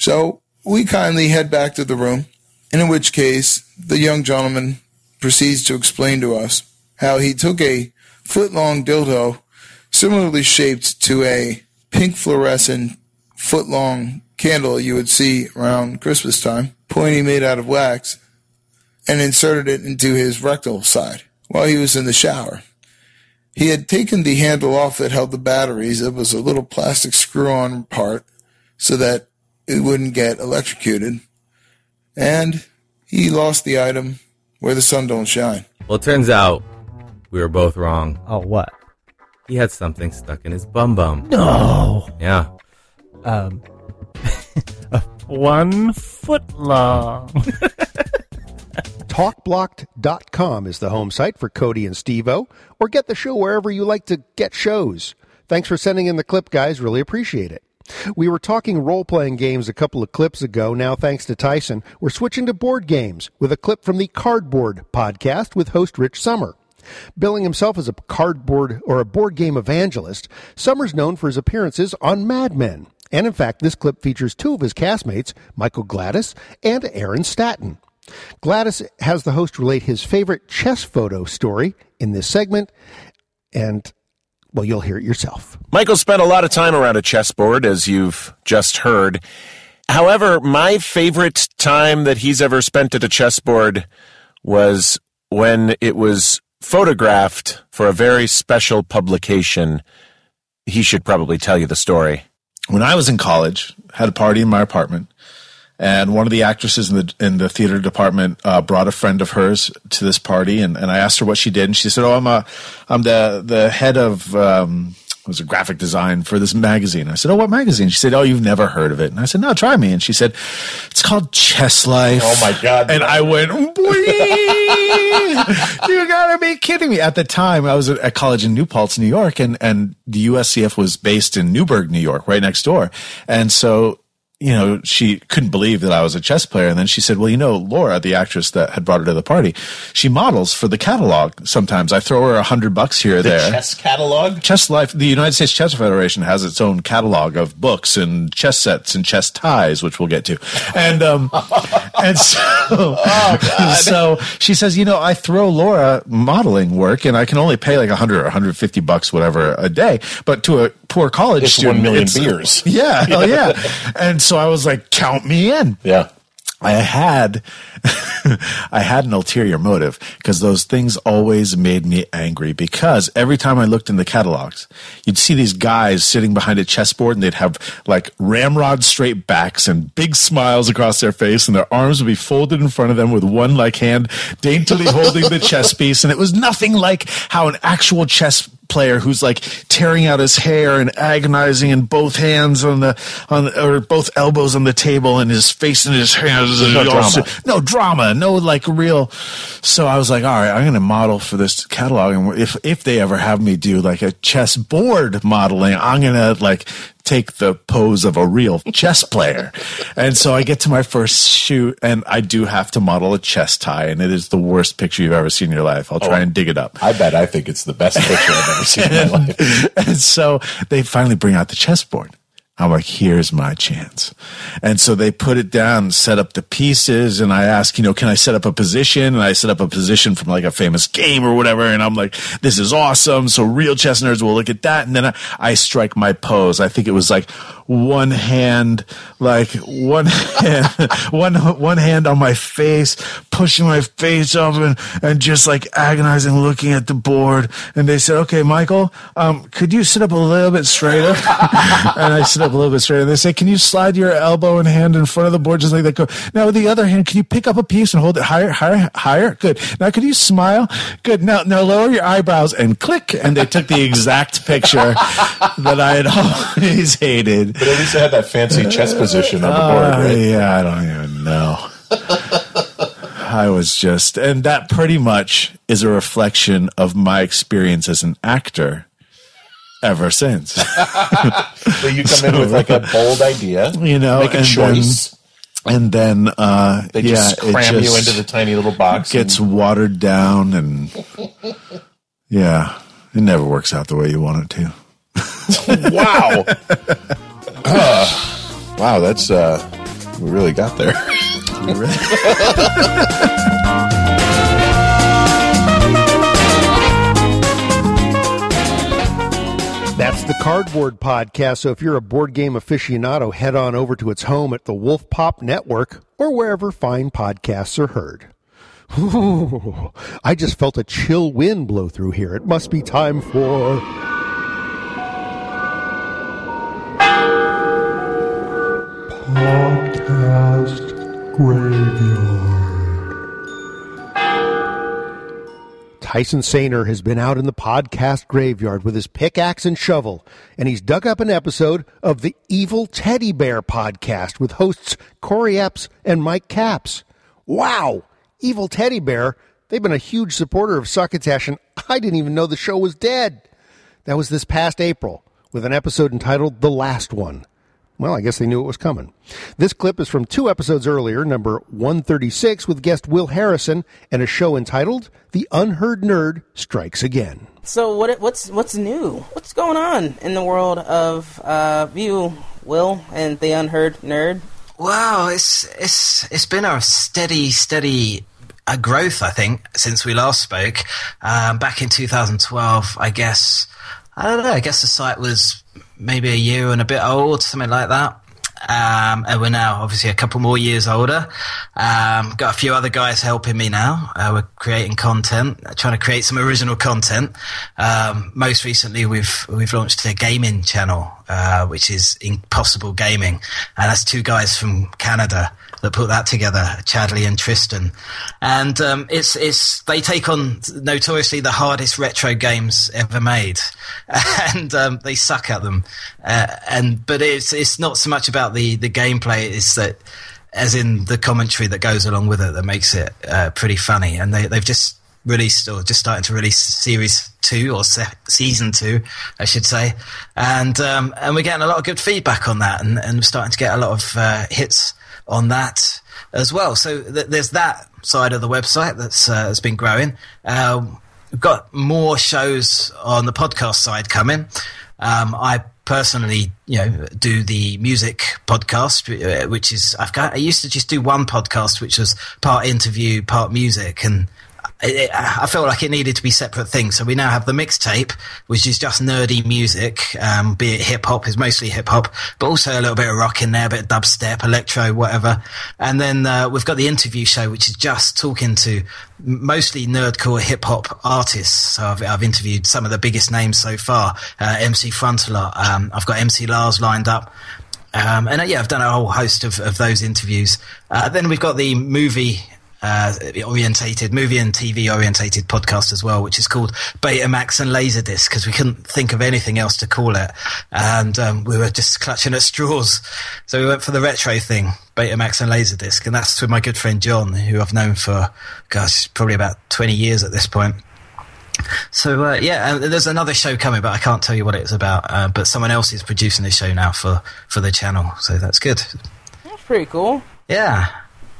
So we kindly head back to the room, in which case the young gentleman proceeds to explain to us how he took a foot long dildo similarly shaped to a pink fluorescent foot long candle you would see around Christmas time, pointy made out of wax, and inserted it into his rectal side while he was in the shower. He had taken the handle off that held the batteries. It was a little plastic screw on part so that it wouldn't get electrocuted. And he lost the item where the sun don't shine. Well, it turns out we were both wrong. Oh, what? He had something stuck in his bum bum. No. Yeah. Um, one foot long. TalkBlocked.com is the home site for Cody and Stevo, or get the show wherever you like to get shows. Thanks for sending in the clip, guys. Really appreciate it. We were talking role playing games a couple of clips ago. Now, thanks to Tyson, we're switching to board games with a clip from the Cardboard podcast with host Rich Sommer. Billing himself as a cardboard or a board game evangelist, Sommer's known for his appearances on Mad Men. And in fact, this clip features two of his castmates, Michael Gladis and Aaron Staton. Gladys has the host relate his favorite chess photo story in this segment, and, well, you'll hear it yourself. Michael spent a lot of time around a chessboard, as you've just heard. However, my favorite time that he's ever spent at a chessboard was when it was photographed for a very special publication. He should probably tell you the story. when I was in college, had a party in my apartment, and one of the actresses in the in the theater department uh, brought a friend of hers to this party, and, and I asked her what she did, and she said, "Oh, I'm a I'm the the head of." Um, was a graphic design for this magazine. I said, "Oh, what magazine?" She said, "Oh, you've never heard of it." And I said, "No, try me." And she said, "It's called Chess Life." Oh my God. And I went, you gotta be kidding me. At the time, I was at at college in New Paltz, New York, and, and the USCF was based in Newburgh, New York, right next door. And so you know, she couldn't believe that I was a chess player. And then she said, well, you know, Laura, the actress that had brought her to the party, she models for the catalog. Sometimes I throw her a hundred bucks here or The there. chess catalog? Chess Life, the United States Chess Federation has its own catalog of books and chess sets and chess ties, which we'll get to. And, um, and so, so she says, you know, I throw Laura modeling work and I can only pay like a 100 or 150 bucks, whatever, a day. But to a poor college It's student, one million it's- beers. Yeah. Oh, Hell yeah. and so I was like, count me in. Yeah. I had, I had an ulterior motive because those things always made me angry because every time I looked in the catalogs, you'd see these guys sitting behind a chessboard and they'd have like ramrod straight backs and big smiles across their face and their arms would be folded in front of them with one like hand daintily holding the chess piece. And it was nothing like how an actual chess player who's like tearing out his hair and agonizing in both hands on the on or both elbows on the table and his face in his hands no drama. no drama no like real so i was like all right i'm gonna model for this catalog and if if they ever have me do like a chess board modeling i'm gonna like take the pose of a real chess player and so i get to my first shoot and i do have to model a chess tie and it is the worst picture you've ever seen in your life i'll try Oh, and dig it up I bet I think it's the best picture I've ever seen in my life. and so they finally bring out the chessboard. I'm like, here's my chance. And so they put it down, set up the pieces, and I ask, you know, can I set up a position? And I set up a position from like a famous game or whatever. And I'm like, this is awesome. So real chess nerds will look at that. And then I, I strike my pose. I think it was like one hand, like one hand, one, one hand on my face, pushing my face up and, and just like agonizing looking at the board. And they said, okay, Michael, um, could you sit up a little bit straighter? and I up a little bit straighter. And they say, can you slide your elbow and hand in front of the board just like that? Go. Now with the other hand, can you pick up a piece and hold it higher, higher, higher? Good. Now can you smile? Good. Now, now lower your eyebrows and click. And they took the exact picture that I had always hated. But at least I had that fancy chess position on the Uh, board, right? Yeah, I don't even know. I was just, and that pretty much is a reflection of my experience as an actor ever since. So you come in with like a bold idea, you know, make a and choice. Then, and then, uh, They yeah, just cram you into the tiny little box. Gets watered down, and yeah, it never works out the way you want it to. wow. Uh, wow, that's uh we really got there. That's the Cardboard Podcast. So if you're a board game aficionado, head on over to its home at the Wolfpop Network or wherever fine podcasts are heard. Ooh, I just felt a chill wind blow through here. It must be time for. Podcast Graveyard. Tyson Sainer has been out in the podcast graveyard with his pickaxe and shovel, and he's dug up an episode of the Evil Teddy Bear podcast with hosts Corey Epps and Mike Caps. Wow! Evil Teddy Bear, they've been a huge supporter of Succotash, and I didn't even know the show was dead. That was this past April, with an episode entitled The Last One. Well, I guess they knew it was coming. This clip is from two episodes earlier, number 136, with guest Will Harrison, and a show entitled The Unheard Nerd Strikes Again. So what? What's what's new? What's going on in the world of uh, you, Will, and the unheard nerd? Wow, it's it's it's been a steady, steady uh, growth. I think since we last spoke um, back in 2012. I guess I don't know. I guess the site was maybe a year and a bit old, something like that. Um, and we're now obviously a couple more years older. Um, got a few other guys helping me now. Uh, we're creating content, trying to create some original content. Um, most recently, we've we've launched a gaming channel, uh, which is Impossible Gaming, and that's two guys from Canada that put that together, Chadley and Tristan. And um, it's it's they take on notoriously the hardest retro games ever made, and um, they suck at them. Uh, and but it's it's not so much about the the gameplay; it's that as in the commentary that goes along with it that makes it uh, pretty funny. And they they've just released or just starting to release series two or se- season two, I should say, and um, and we're getting a lot of good feedback on that, and, and we're starting to get a lot of uh, hits on that as well. So th- there's that side of the website that's uh, that's been growing. Um, we've got more shows on the podcast side coming. Um, I personally, you know, do the music podcast, uh, which is I've got. I used to just do one podcast, which was part interview, part music, and it, I felt like it needed to be separate things. So we now have the mixtape, which is just nerdy music, um, be it hip hop, is mostly hip hop, but also a little bit of rock in there, a bit of dubstep, electro, whatever. And then uh, we've got the interview show, which is just talking to mostly nerdcore hip hop artists. So I've, I've, interviewed some of the biggest names so far. Uh, MC Frontalot. Um, I've got MC Lars lined up. Um, and uh, yeah, I've done a whole host of, of those interviews. Uh, then we've got the movie uh, orientated, movie and TV orientated podcast as well, which is called Betamax and Laserdisc because we couldn't think of anything else to call it, and um, we were just clutching at straws. So we went for the retro thing, Betamax and Laserdisc, and that's with my good friend John, who I've known for, gosh, probably about twenty years at this point. So uh, yeah, and there's another show coming, but I can't tell you what it's about. Uh, but someone else is producing the show now for for the channel, so that's good. That's pretty cool. Yeah.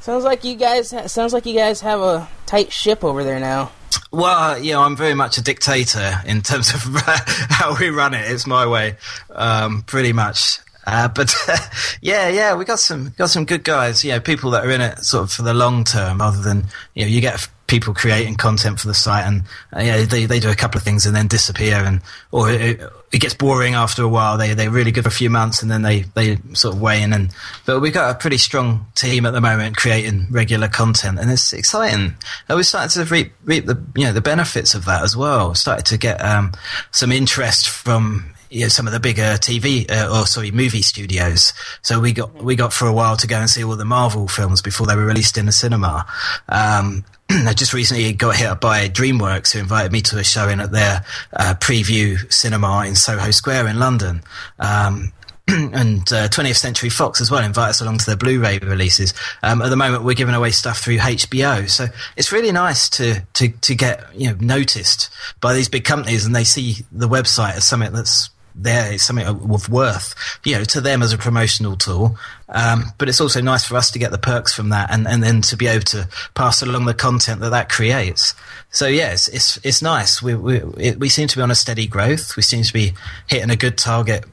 Sounds like you guys. Sounds like you guys have a tight ship over there now. Well, you know, I'm very much a dictator in terms of how we run it. It's my way, um, pretty much. Uh, but yeah, yeah, we got some got some good guys. You know, people that are in it sort of for the long term, rather than you know, you get people creating content for the site and uh, yeah, they, they do a couple of things and then disappear and or it, it, gets boring after a while they they're really good for a few months and then they they sort of weigh in and but we've got a pretty strong team at the moment creating regular content and it's exciting and we're starting to reap, reap the you know the benefits of that as well started to get um, some interest from you know, some of the bigger TV uh, or sorry movie studios. So we got we got for a while to go and see all the Marvel films before they were released in the cinema. Um, I just recently got hit up by DreamWorks, who invited me to a showing at their uh, preview cinema in Soho Square in London. Um, and uh, 20th Century Fox as well invite us along to their Blu-ray releases. Um, at the moment, we're giving away stuff through HBO, so it's really nice to to to get you know noticed by these big companies, and they see the website as something that's there is something of worth, you know, to them as a promotional tool. Um, but it's also nice for us to get the perks from that, and, and then to be able to pass along the content that that creates. So yes, it's it's nice. We we it, we seem to be on a steady growth. We seem to be hitting a good target,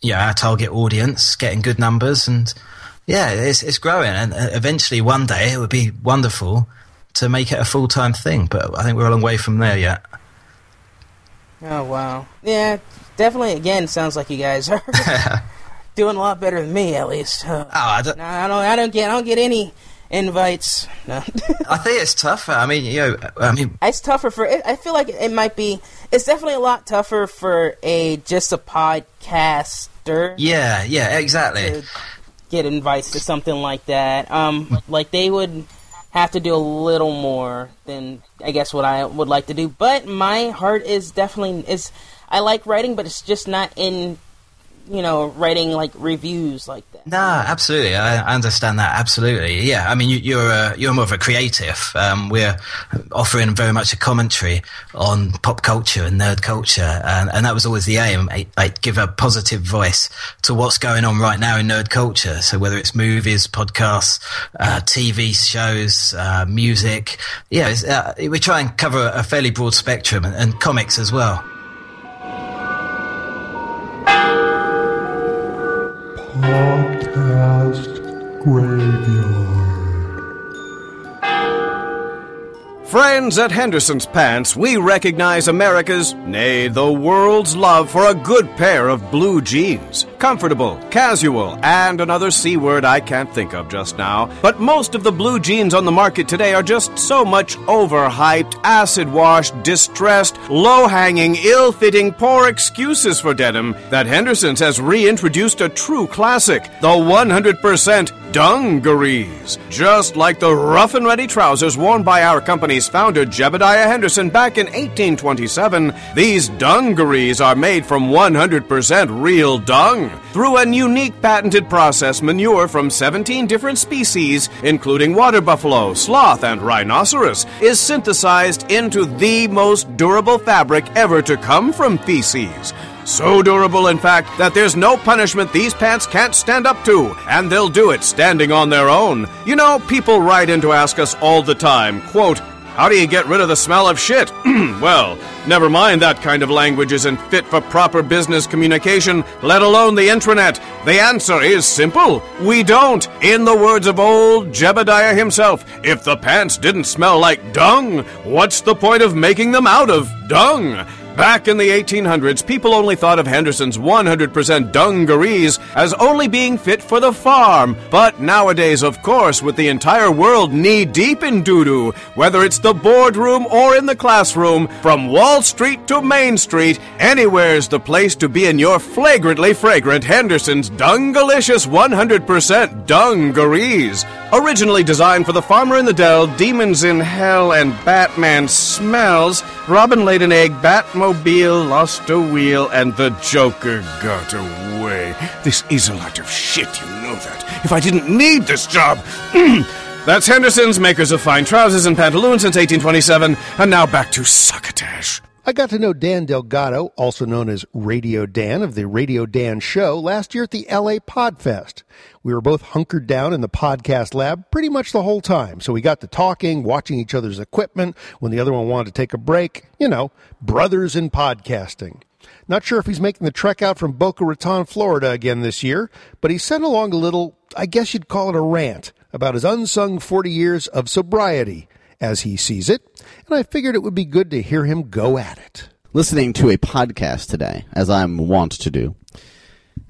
yeah, our target audience, getting good numbers, and yeah, it's it's growing. And uh, eventually, one day, it would be wonderful to make it a full time thing. But I think we're a long way from there yet. Oh wow, yeah, definitely. Again, sounds like you guys are doing a lot better than me, at least. Uh, oh, I don't, no, I don't. I don't get. I don't get any invites. No. I think it's tougher. I mean, you know, I mean, it's tougher for. I feel like it might be. It's definitely a lot tougher for a just a podcaster. Yeah, yeah, exactly. get invites to something like that. Um, like they would have to do a little more than I guess what I would like to do. But my heart is definitely is I like writing, but it's just not in you know writing like reviews like that. No, absolutely, I understand that absolutely. Yeah, I mean you, are a, you're more of a creative. Um, we're offering very much a commentary on pop culture and nerd culture, and, and that was always the aim. Like give a positive voice to what's going on right now in nerd culture. So whether it's movies, podcasts, uh, TV shows, uh, music, yeah, uh, we try and cover a fairly broad spectrum, and, and comics as well. Podcast Graveyard. Friends at Henderson's Pants, we recognize America's, nay, the world's love for a good pair of blue jeans. Comfortable, casual, and another C word I can't think of just now. But most of the blue jeans on the market today are just so much overhyped, acid washed, distressed, low hanging, ill fitting, poor excuses for denim that Henderson's has reintroduced a true classic, the 100% dungarees. Just like the rough and ready trousers worn by our company's founder, Jebediah Henderson, back in 1827, these dungarees are made from 100% real dung. Through a unique patented process, manure from 17 different species, including water buffalo, sloth, and rhinoceros, is synthesized into the most durable fabric ever to come from feces. So durable, in fact, that there's no punishment these pants can't stand up to, and they'll do it standing on their own. You know, people write in to ask us all the time, quote, how do you get rid of the smell of shit? well, never mind that kind of language isn't fit for proper business communication, let alone the intranet. The answer is simple. We don't. In the words of old Jebediah himself, if the pants didn't smell like dung, what's the point of making them out of dung? Back in the 1800s, people only thought of Henderson's 100% dungarees as only being fit for the farm. But nowadays, of course, with the entire world knee deep in doo doo, whether it's the boardroom or in the classroom, from Wall Street to Main Street, anywhere's the place to be in your flagrantly fragrant Henderson's Dungalicious 100% dungarees. Originally designed for the farmer in the dell, demons in hell, and Batman smells, Robin laid an egg, Batmobile lost a wheel, and the Joker got away. This is a lot of shit, you know that. If I didn't need this job. That's Henderson's, makers of fine trousers and pantaloons since 1827, and now back to Succotash. I got to know Dan Delgado, also known as Radio Dan of the Radio Dan Show, last year at the LA Podfest. We were both hunkered down in the podcast lab pretty much the whole time, so we got to talking, watching each other's equipment when the other one wanted to take a break. You know, brothers in podcasting. Not sure if he's making the trek out from Boca Raton, Florida again this year, but he sent along a little, I guess you'd call it a rant, about his unsung 40 years of sobriety as he sees it, and I figured it would be good to hear him go at it. Listening to a podcast today, as I'm wont to do,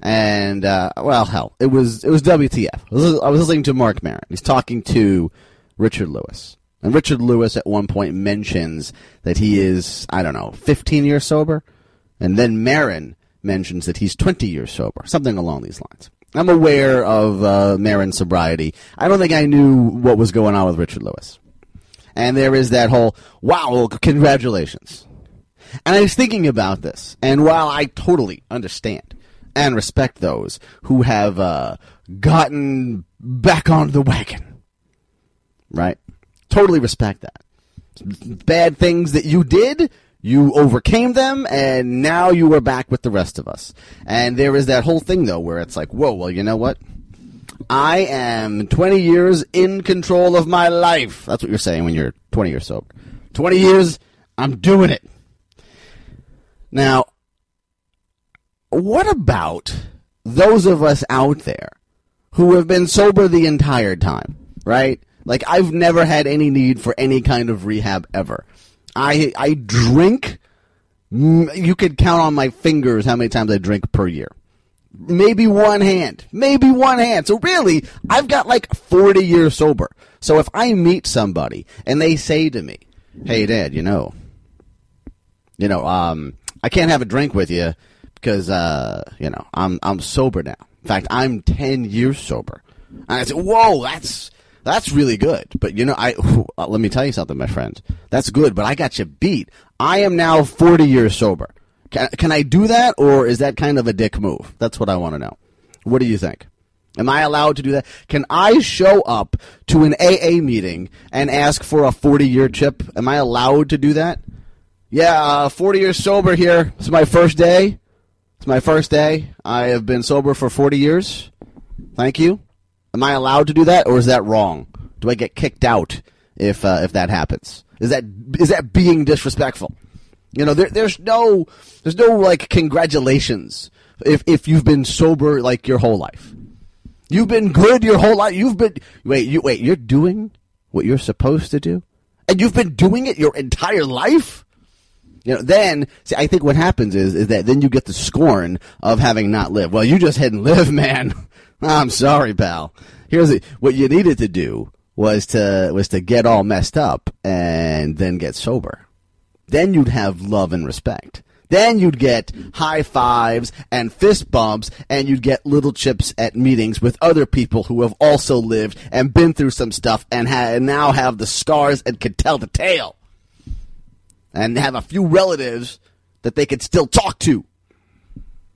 and uh, well, hell, it was it was WTF. I was, listening to Marc Maron. He's talking to Richard Lewis, and Richard Lewis at one point mentions that he is I don't know 15 years sober, and then Maron mentions that he's 20 years sober, something along these lines. I'm aware of uh, Maron's sobriety. I don't think I knew what was going on with Richard Lewis. And there is that whole, wow, congratulations. And I was thinking about this, and while I totally understand and respect those who have uh, gotten back on the wagon, right? Totally respect that. Bad things that you did, you overcame them, and now you are back with the rest of us. And there is that whole thing, though, where it's like, whoa, well, you know what? I am 20 years in control of my life. That's what you're saying when you're 20 years sober. 20 years, I'm doing it. Now, what about those of us out there who have been sober the entire time, right? Like, I've never had any need for any kind of rehab ever. I, I drink, you could count on my fingers how many times I drink per year maybe one hand, maybe one hand. So really, I've got like 40 years sober. So if I meet somebody and they say to me, "Hey, Dad, you know, you know, um, I can't have a drink with you because, uh, you know, I'm I'm sober now. In fact, I'm 10 years sober." And I say, "Whoa, that's." That's really good, but you know, I uh, let me tell you something, my friend. That's good, but I got you beat. I am now 40 years sober. Can, can I do that, or is that kind of a dick move? That's what I want to know. What do you think? Am I allowed to do that? Can I show up to an AA meeting and ask for a 40 year chip? Am I allowed to do that? Yeah, uh, 40 years sober here. It's my first day. It's my first day. I have been sober for 40 years. Thank you. Am I allowed to do that, or is that wrong? Do I get kicked out if uh, if that happens? Is that is that being disrespectful? You know, there, there's no, there's no like congratulations if if you've been sober like your whole life. You've been good your whole life. You've been wait, you wait. You're doing what you're supposed to do, and you've been doing it your entire life. You know, then see, I think what happens is is that then you get the scorn of having not lived. Well, you just hadn't lived, man. I'm sorry, pal. Here's the, what you needed to do was to was to get all messed up and then get sober then you'd have love and respect. Then you'd get high fives and fist bumps, and you'd get little chips at meetings with other people who have also lived and been through some stuff and, ha- and now have the scars and could tell the tale. And have a few relatives that they could still talk to.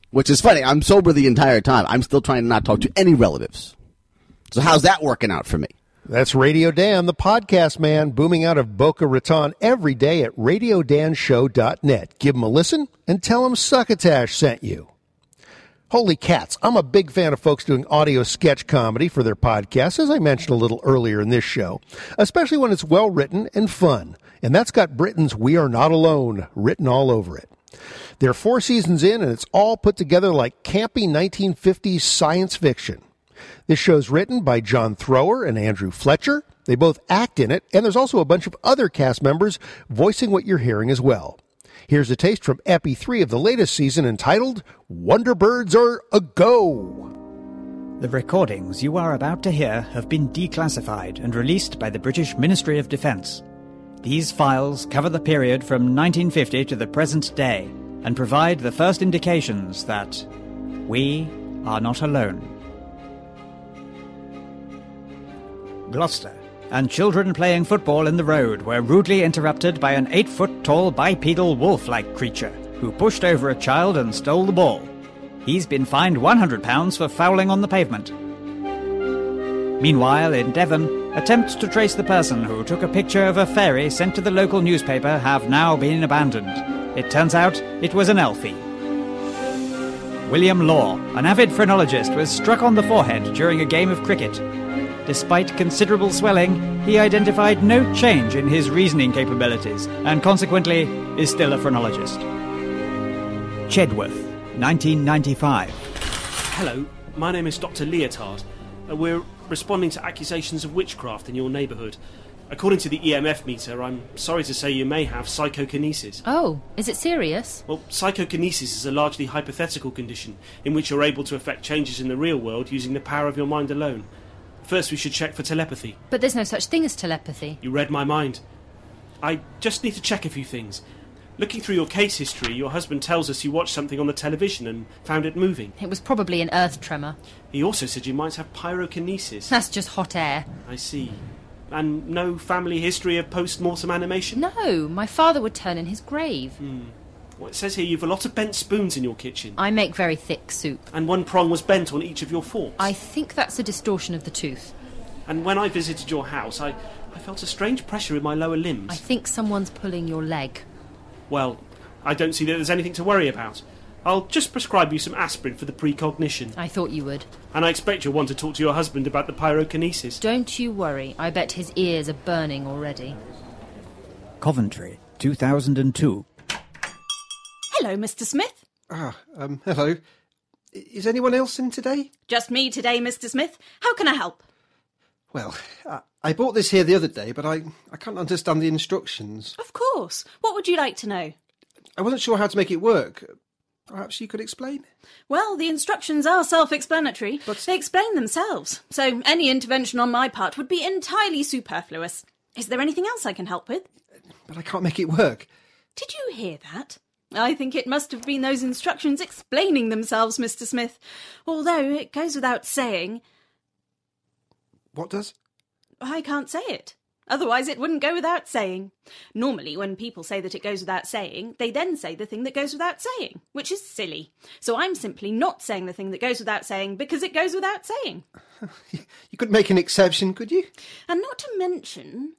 Which is funny. I'm sober the entire time. I'm still trying to not talk to any relatives. So how's that working out for me? That's Radio Dan, the podcast man, booming out of Boca Raton every day at radiodanshow.net. Give him a listen and tell him Succotash sent you. Holy cats, I'm a big fan of folks doing audio sketch comedy for their podcasts, as I mentioned a little earlier in this show, especially when it's well written and fun. And that's got Britain's We Are Not Alone written all over it. They're four seasons in, and it's all put together like campy 1950s science fiction. This show's written by John Thrower and Andrew Fletcher. They both act in it, and there's also a bunch of other cast members voicing what you're hearing as well. Here's a taste from Epi 3 of the latest season entitled Wonderbirds Are a Go. The recordings you are about to hear have been declassified and released by the British Ministry of Defence. These files cover the period from 1950 to the present day and provide the first indications that we are not alone. Gloucester, and children playing football in the road were rudely interrupted by an eight foot tall bipedal wolf like creature who pushed over a child and stole the ball. He's been fined £100 for fouling on the pavement. Meanwhile, in Devon, attempts to trace the person who took a picture of a fairy sent to the local newspaper have now been abandoned. It turns out it was an Elfie. William Law, an avid phrenologist, was struck on the forehead during a game of cricket. Despite considerable swelling, he identified no change in his reasoning capabilities and consequently is still a phrenologist. Chedworth, 1995. Hello, my name is Dr. Leotard. Uh, we're responding to accusations of witchcraft in your neighbourhood. According to the EMF meter, I'm sorry to say you may have psychokinesis. Oh, is it serious? Well, psychokinesis is a largely hypothetical condition in which you're able to affect changes in the real world using the power of your mind alone. First, we should check for telepathy. But there's no such thing as telepathy. You read my mind. I just need to check a few things. Looking through your case history, your husband tells us you watched something on the television and found it moving. It was probably an earth tremor. He also said you might have pyrokinesis. That's just hot air. I see. And no family history of post mortem animation? No, my father would turn in his grave. Hmm. Well, it says here you've a lot of bent spoons in your kitchen. I make very thick soup. And one prong was bent on each of your forks. I think that's a distortion of the tooth. And when I visited your house, I, I felt a strange pressure in my lower limbs. I think someone's pulling your leg. Well, I don't see that there's anything to worry about. I'll just prescribe you some aspirin for the precognition. I thought you would. And I expect you'll want to talk to your husband about the pyrokinesis. Don't you worry. I bet his ears are burning already. Coventry, 2002. Hello, Mr. Smith. Ah, um, hello. Is anyone else in today? Just me today, Mr. Smith. How can I help? Well, I, I bought this here the other day, but I, I can't understand the instructions. Of course. What would you like to know? I wasn't sure how to make it work. Perhaps you could explain? Well, the instructions are self explanatory. But they explain themselves. So any intervention on my part would be entirely superfluous. Is there anything else I can help with? But I can't make it work. Did you hear that? I think it must have been those instructions explaining themselves, Mr. Smith. Although it goes without saying, What does? I can't say it. Otherwise, it wouldn't go without saying. Normally, when people say that it goes without saying, they then say the thing that goes without saying, which is silly. So I'm simply not saying the thing that goes without saying because it goes without saying. You could make an exception, could you? And not to mention.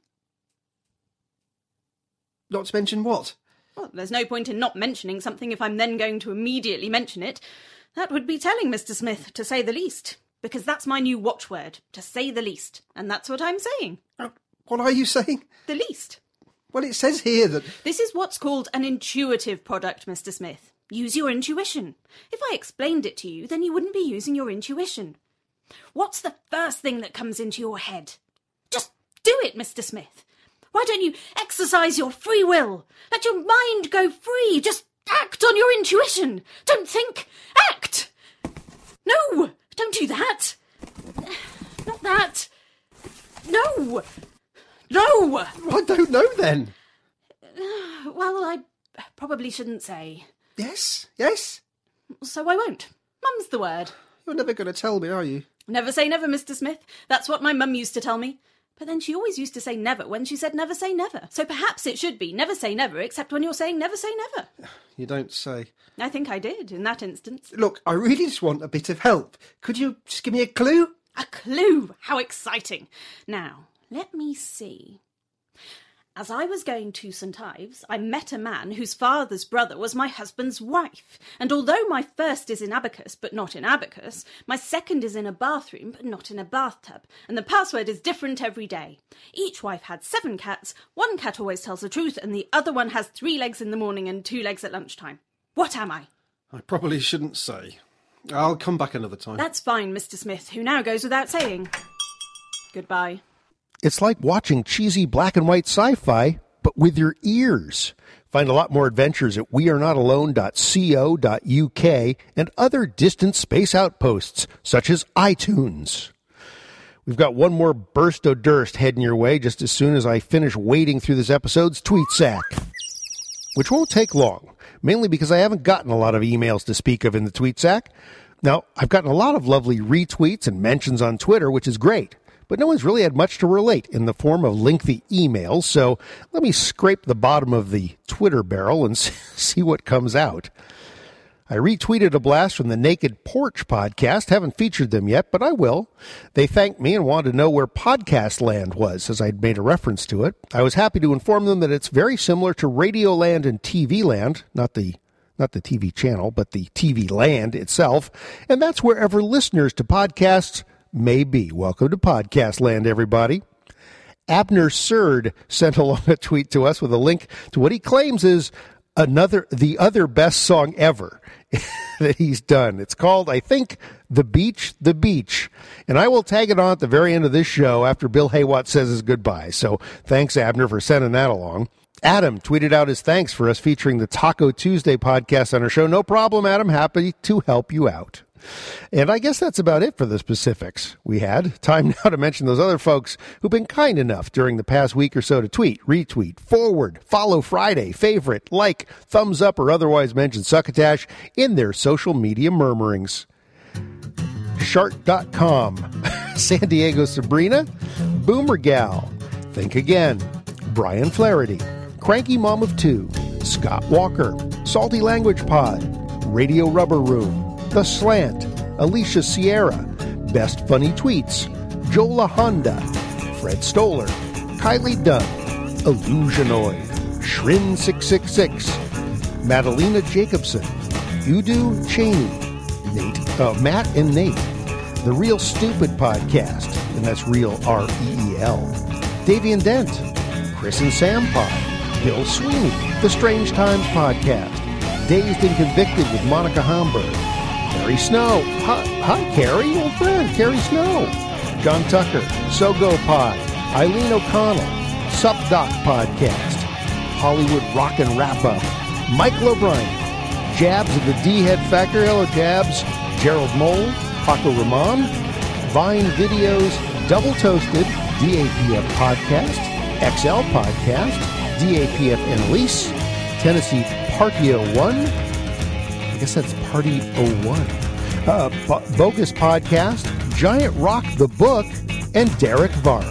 Not to mention what? Well, there's no point in not mentioning something if I'm then going to immediately mention it. That would be telling, Mr. Smith, to say the least. Because that's my new watchword, to say the least. And that's what I'm saying. Uh, what are you saying? The least. Well, it says here that. This is what's called an intuitive product, Mr. Smith. Use your intuition. If I explained it to you, then you wouldn't be using your intuition. What's the first thing that comes into your head? Just do it, Mr. Smith. Why don't you exercise your free will? Let your mind go free. Just act on your intuition. Don't think, act. No, don't do that. Not that. No. No. I don't know then. Well, I probably shouldn't say. Yes, yes. So I won't. Mum's the word. You're never going to tell me, are you? Never say never, Mr. Smith. That's what my mum used to tell me. But then she always used to say never when she said never say never. So perhaps it should be never say never, except when you're saying never say never. You don't say. I think I did in that instance. Look, I really just want a bit of help. Could you just give me a clue? A clue! How exciting! Now, let me see. As I was going to St. Ives, I met a man whose father's brother was my husband's wife. And although my first is in abacus, but not in abacus, my second is in a bathroom, but not in a bathtub. And the password is different every day. Each wife had seven cats. One cat always tells the truth, and the other one has three legs in the morning and two legs at lunchtime. What am I? I probably shouldn't say. I'll come back another time. That's fine, Mr. Smith, who now goes without saying. Goodbye. It's like watching cheesy black and white sci fi, but with your ears. Find a lot more adventures at wearenot.alone.co.uk and other distant space outposts, such as iTunes. We've got one more burst o' durst heading your way just as soon as I finish wading through this episode's tweet sack, which won't take long, mainly because I haven't gotten a lot of emails to speak of in the tweet sack. Now, I've gotten a lot of lovely retweets and mentions on Twitter, which is great but no one's really had much to relate in the form of lengthy emails, so let me scrape the bottom of the Twitter barrel and see what comes out. I retweeted a blast from the Naked Porch podcast. Haven't featured them yet, but I will. They thanked me and wanted to know where podcast land was, as I'd made a reference to it. I was happy to inform them that it's very similar to Radio Land and TV Land, not the not the TV channel, but the TV land itself, and that's wherever listeners to podcasts may be. Welcome to Podcast Land, everybody. Abner Surd sent along a tweet to us with a link to what he claims is another, the other best song ever that he's done. It's called, I think, The Beach, The Beach. And I will tag it on at the very end of this show after Bill Haywatt says his goodbye. So thanks, Abner, for sending that along. Adam tweeted out his thanks for us featuring the Taco Tuesday podcast on our show. No problem, Adam. Happy to help you out. And I guess that's about it for the specifics we had. Time now to mention those other folks who've been kind enough during the past week or so to tweet, retweet, forward, follow Friday, favorite, like, thumbs up, or otherwise mention Succotash in their social media murmurings. Shark.com, San Diego Sabrina, Boomer Gal, Think Again, Brian Flaherty, Cranky Mom of Two, Scott Walker, Salty Language Pod, Radio Rubber Room, The Slant, Alicia Sierra, Best Funny Tweets, Jola Honda, Fred Stoller, Kylie Dunn, Illusionoid, Shrin666, Madalena Jacobson, Udo Cheney, Nate, uh, Matt and Nate, The Real Stupid Podcast, and that's real R E E L, Davian Dent, Chris and Sam Pod, Bill Sweeney, The Strange Times Podcast, Dazed and Convicted with Monica Hamburg, Carrie Snow, hi, hi Carrie, old friend, Carrie Snow, John Tucker, Sogo Pod, Eileen O'Connell, Sup Doc Podcast, Hollywood Rock and Wrap Up, Michael O'Brien, Jabs of the D Head Factor, hello Jabs, Gerald Mole, Paco Ramon, Vine Videos, Double Toasted, DAPF Podcast, XL Podcast, DAPF Annalise, Tennessee Partio 1, I guess that's Party 01, uh, Bo- Bogus Podcast, Giant Rock the Book, and Derek Vara.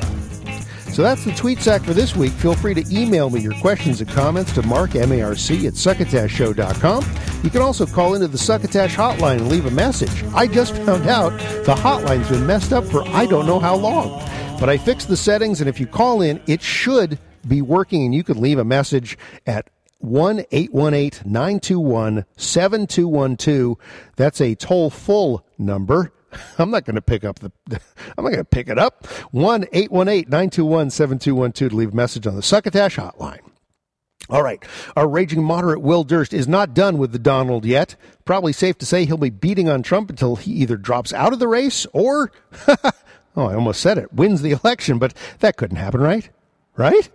So that's the tweet sack for this week. Feel free to email me your questions and comments to mark, M-A-R-C, at succotashshow.com. You can also call into the Succotash hotline and leave a message. I just found out the hotline's been messed up for I don't know how long. But I fixed the settings, and if you call in, it should be working, and you can leave a message at 1 818 921 7212. That's a toll full number. I'm not going to pick up the, I'm not going to pick it up. 1 818 921 7212 to leave a message on the Succotash hotline. All right. Our raging moderate Will Durst is not done with the Donald yet. Probably safe to say he'll be beating on Trump until he either drops out of the race or, oh, I almost said it, wins the election, but that couldn't happen, right? Right?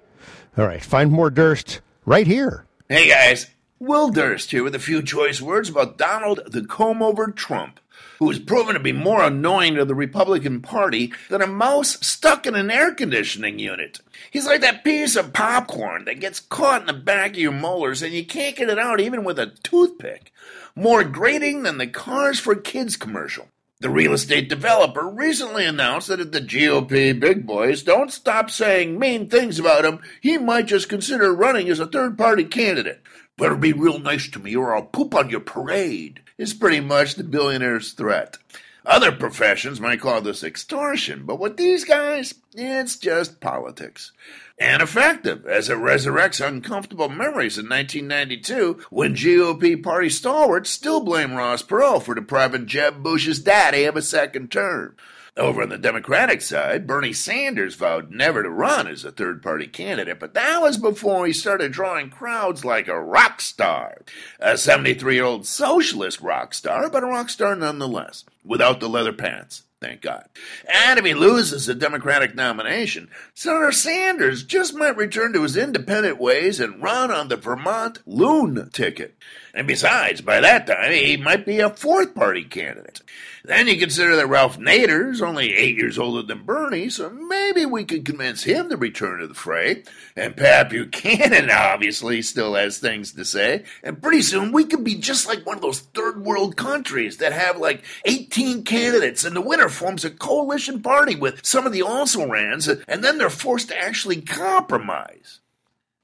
All right. Find more Durst right here. Hey guys, Will Durst here with a few choice words about Donald the Comb Over Trump. who has proven to be more annoying to the Republican Party than a mouse stuck in an air conditioning unit. He's like that piece of popcorn that gets caught in the back of your molars and you can't get it out even with a toothpick. More grating than the Cars for Kids commercial. The real estate developer recently announced that if the GOP big boys don't stop saying mean things about him, he might just consider running as a third party candidate. Better be real nice to me or I'll poop on your parade, is pretty much the billionaire's threat. Other professions might call this extortion, but with these guys, it's just politics. And effective, as it resurrects uncomfortable memories in 1992 when GOP party stalwarts still blame Ross Perot for depriving Jeb Bush's daddy of a second term. Over on the Democratic side, Bernie Sanders vowed never to run as a third party candidate, but that was before he started drawing crowds like a rock star. A 73 year old socialist rock star, but a rock star nonetheless, without the leather pants. Thank God. And if he loses the Democratic nomination, Senator Sanders just might return to his independent ways and run on the Vermont Loon ticket. And besides, by that time, he might be a fourth party candidate. Then you consider that Ralph Nader's only eight years older than Bernie, so maybe we could convince him to return to the fray. And Pat Buchanan obviously still has things to say. And pretty soon we could be just like one of those third world countries that have like 18 candidates and the winner forms a coalition party with some of the also rans, and then they're forced to actually compromise.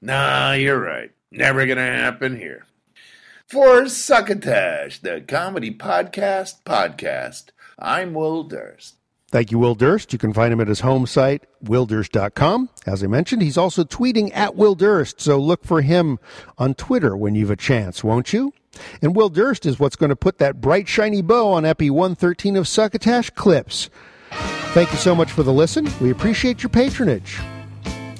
Nah, you're right. Never gonna happen here. For Succotash, the comedy podcast podcast, I'm Will Durst. Thank you, Will Durst. You can find him at his home site, willdurst.com. As I mentioned, he's also tweeting at Will Durst, so look for him on Twitter when you've a chance, won't you? And Will Durst is what's going to put that bright, shiny bow on Epi 113 of Succotash Clips. Thank you so much for the listen. We appreciate your patronage.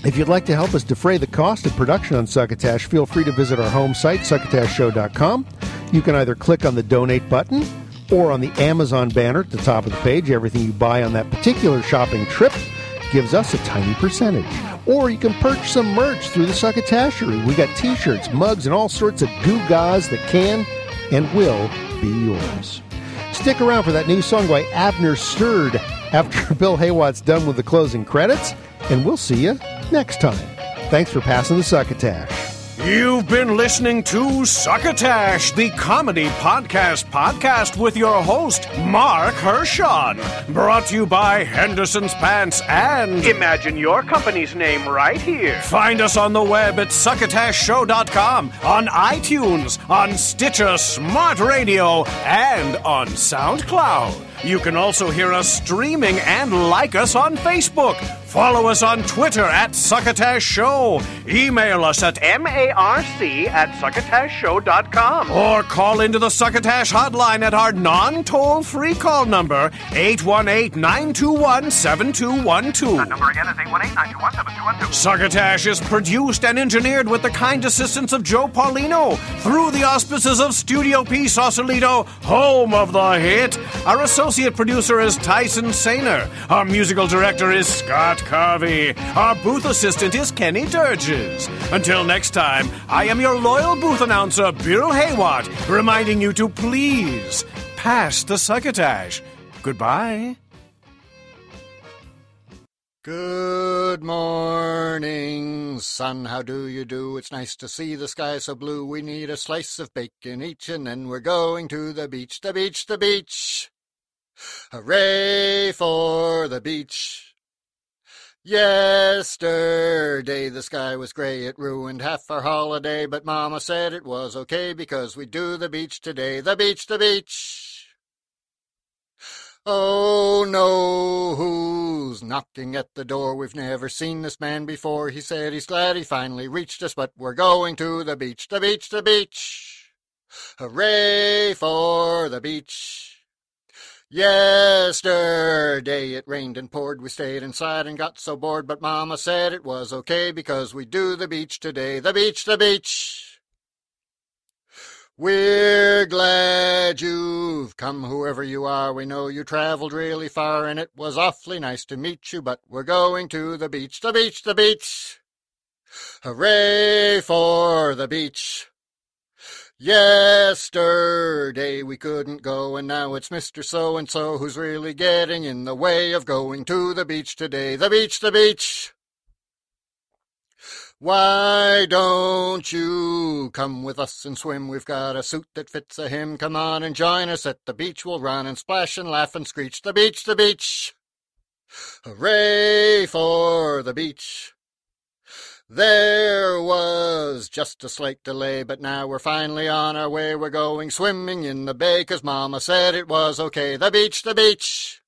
If you'd like to help us defray the cost of production on Succotash, feel free to visit our home site, succotashshow.com. You can either click on the donate button or on the Amazon banner at the top of the page. Everything you buy on that particular shopping trip gives us a tiny percentage. Or you can purchase some merch through the Succotashery. We got t shirts, mugs, and all sorts of gewgaws that can and will be yours. Stick around for that new song by Abner Sturd after Bill Haywatt's done with the closing credits, and we'll see you next time. Thanks for passing the Succotash. You've been listening to Succotash, the comedy podcast podcast with your host, Mark Hershon. Brought to you by Henderson's Pants and. Imagine your company's name right here. Find us on the web at succotashshow.com, on iTunes, on Stitcher Smart Radio, and on SoundCloud. You can also hear us streaming and like us on Facebook. Follow us on Twitter at Succotash Show. Email us at M-A-R-C at succotashshow.com. or call into the Succotash hotline at our non-toll free call number 818-921-7212. That number again is 818-921-7212. Succotash is produced and engineered with the kind assistance of Joe Paulino through the auspices of Studio P Sausalito, home of the hit. Our associate producer is Tyson Sainer. Our musical director is Scott Carvey. Our booth assistant is Kenny Durges. Until next time, I am your loyal booth announcer, Bill Haywatt, reminding you to please pass the succotash. Goodbye. Good morning, sun. How do you do? It's nice to see the sky so blue. We need a slice of bacon each, and then we're going to the beach, the beach, the beach. Hooray for the beach. Yesterday the sky was gray, it ruined half our holiday, but Mama said it was okay because we do the beach today, the beach, the beach. Oh no, who's knocking at the door? We've never seen this man before. He said he's glad he finally reached us, but we're going to the beach, the beach, the beach. Hooray for the beach. Yesterday it rained and poured. We stayed inside and got so bored, but Mama said it was okay because we do the beach today. The beach, the beach. We're glad you've come, whoever you are. We know you traveled really far, and it was awfully nice to meet you, but we're going to the beach, the beach, the beach. Hooray for the beach. Yesterday we couldn't go, and now it's Mr. So and so who's really getting in the way of going to the beach today. The beach, the beach! Why don't you come with us and swim? We've got a suit that fits a him. Come on and join us at the beach. We'll run and splash and laugh and screech. The beach, the beach! Hooray for the beach! There was just a slight delay, but now we're finally on our way. We're going swimming in the bay, 'cause Mama said it was okay. The beach, the beach!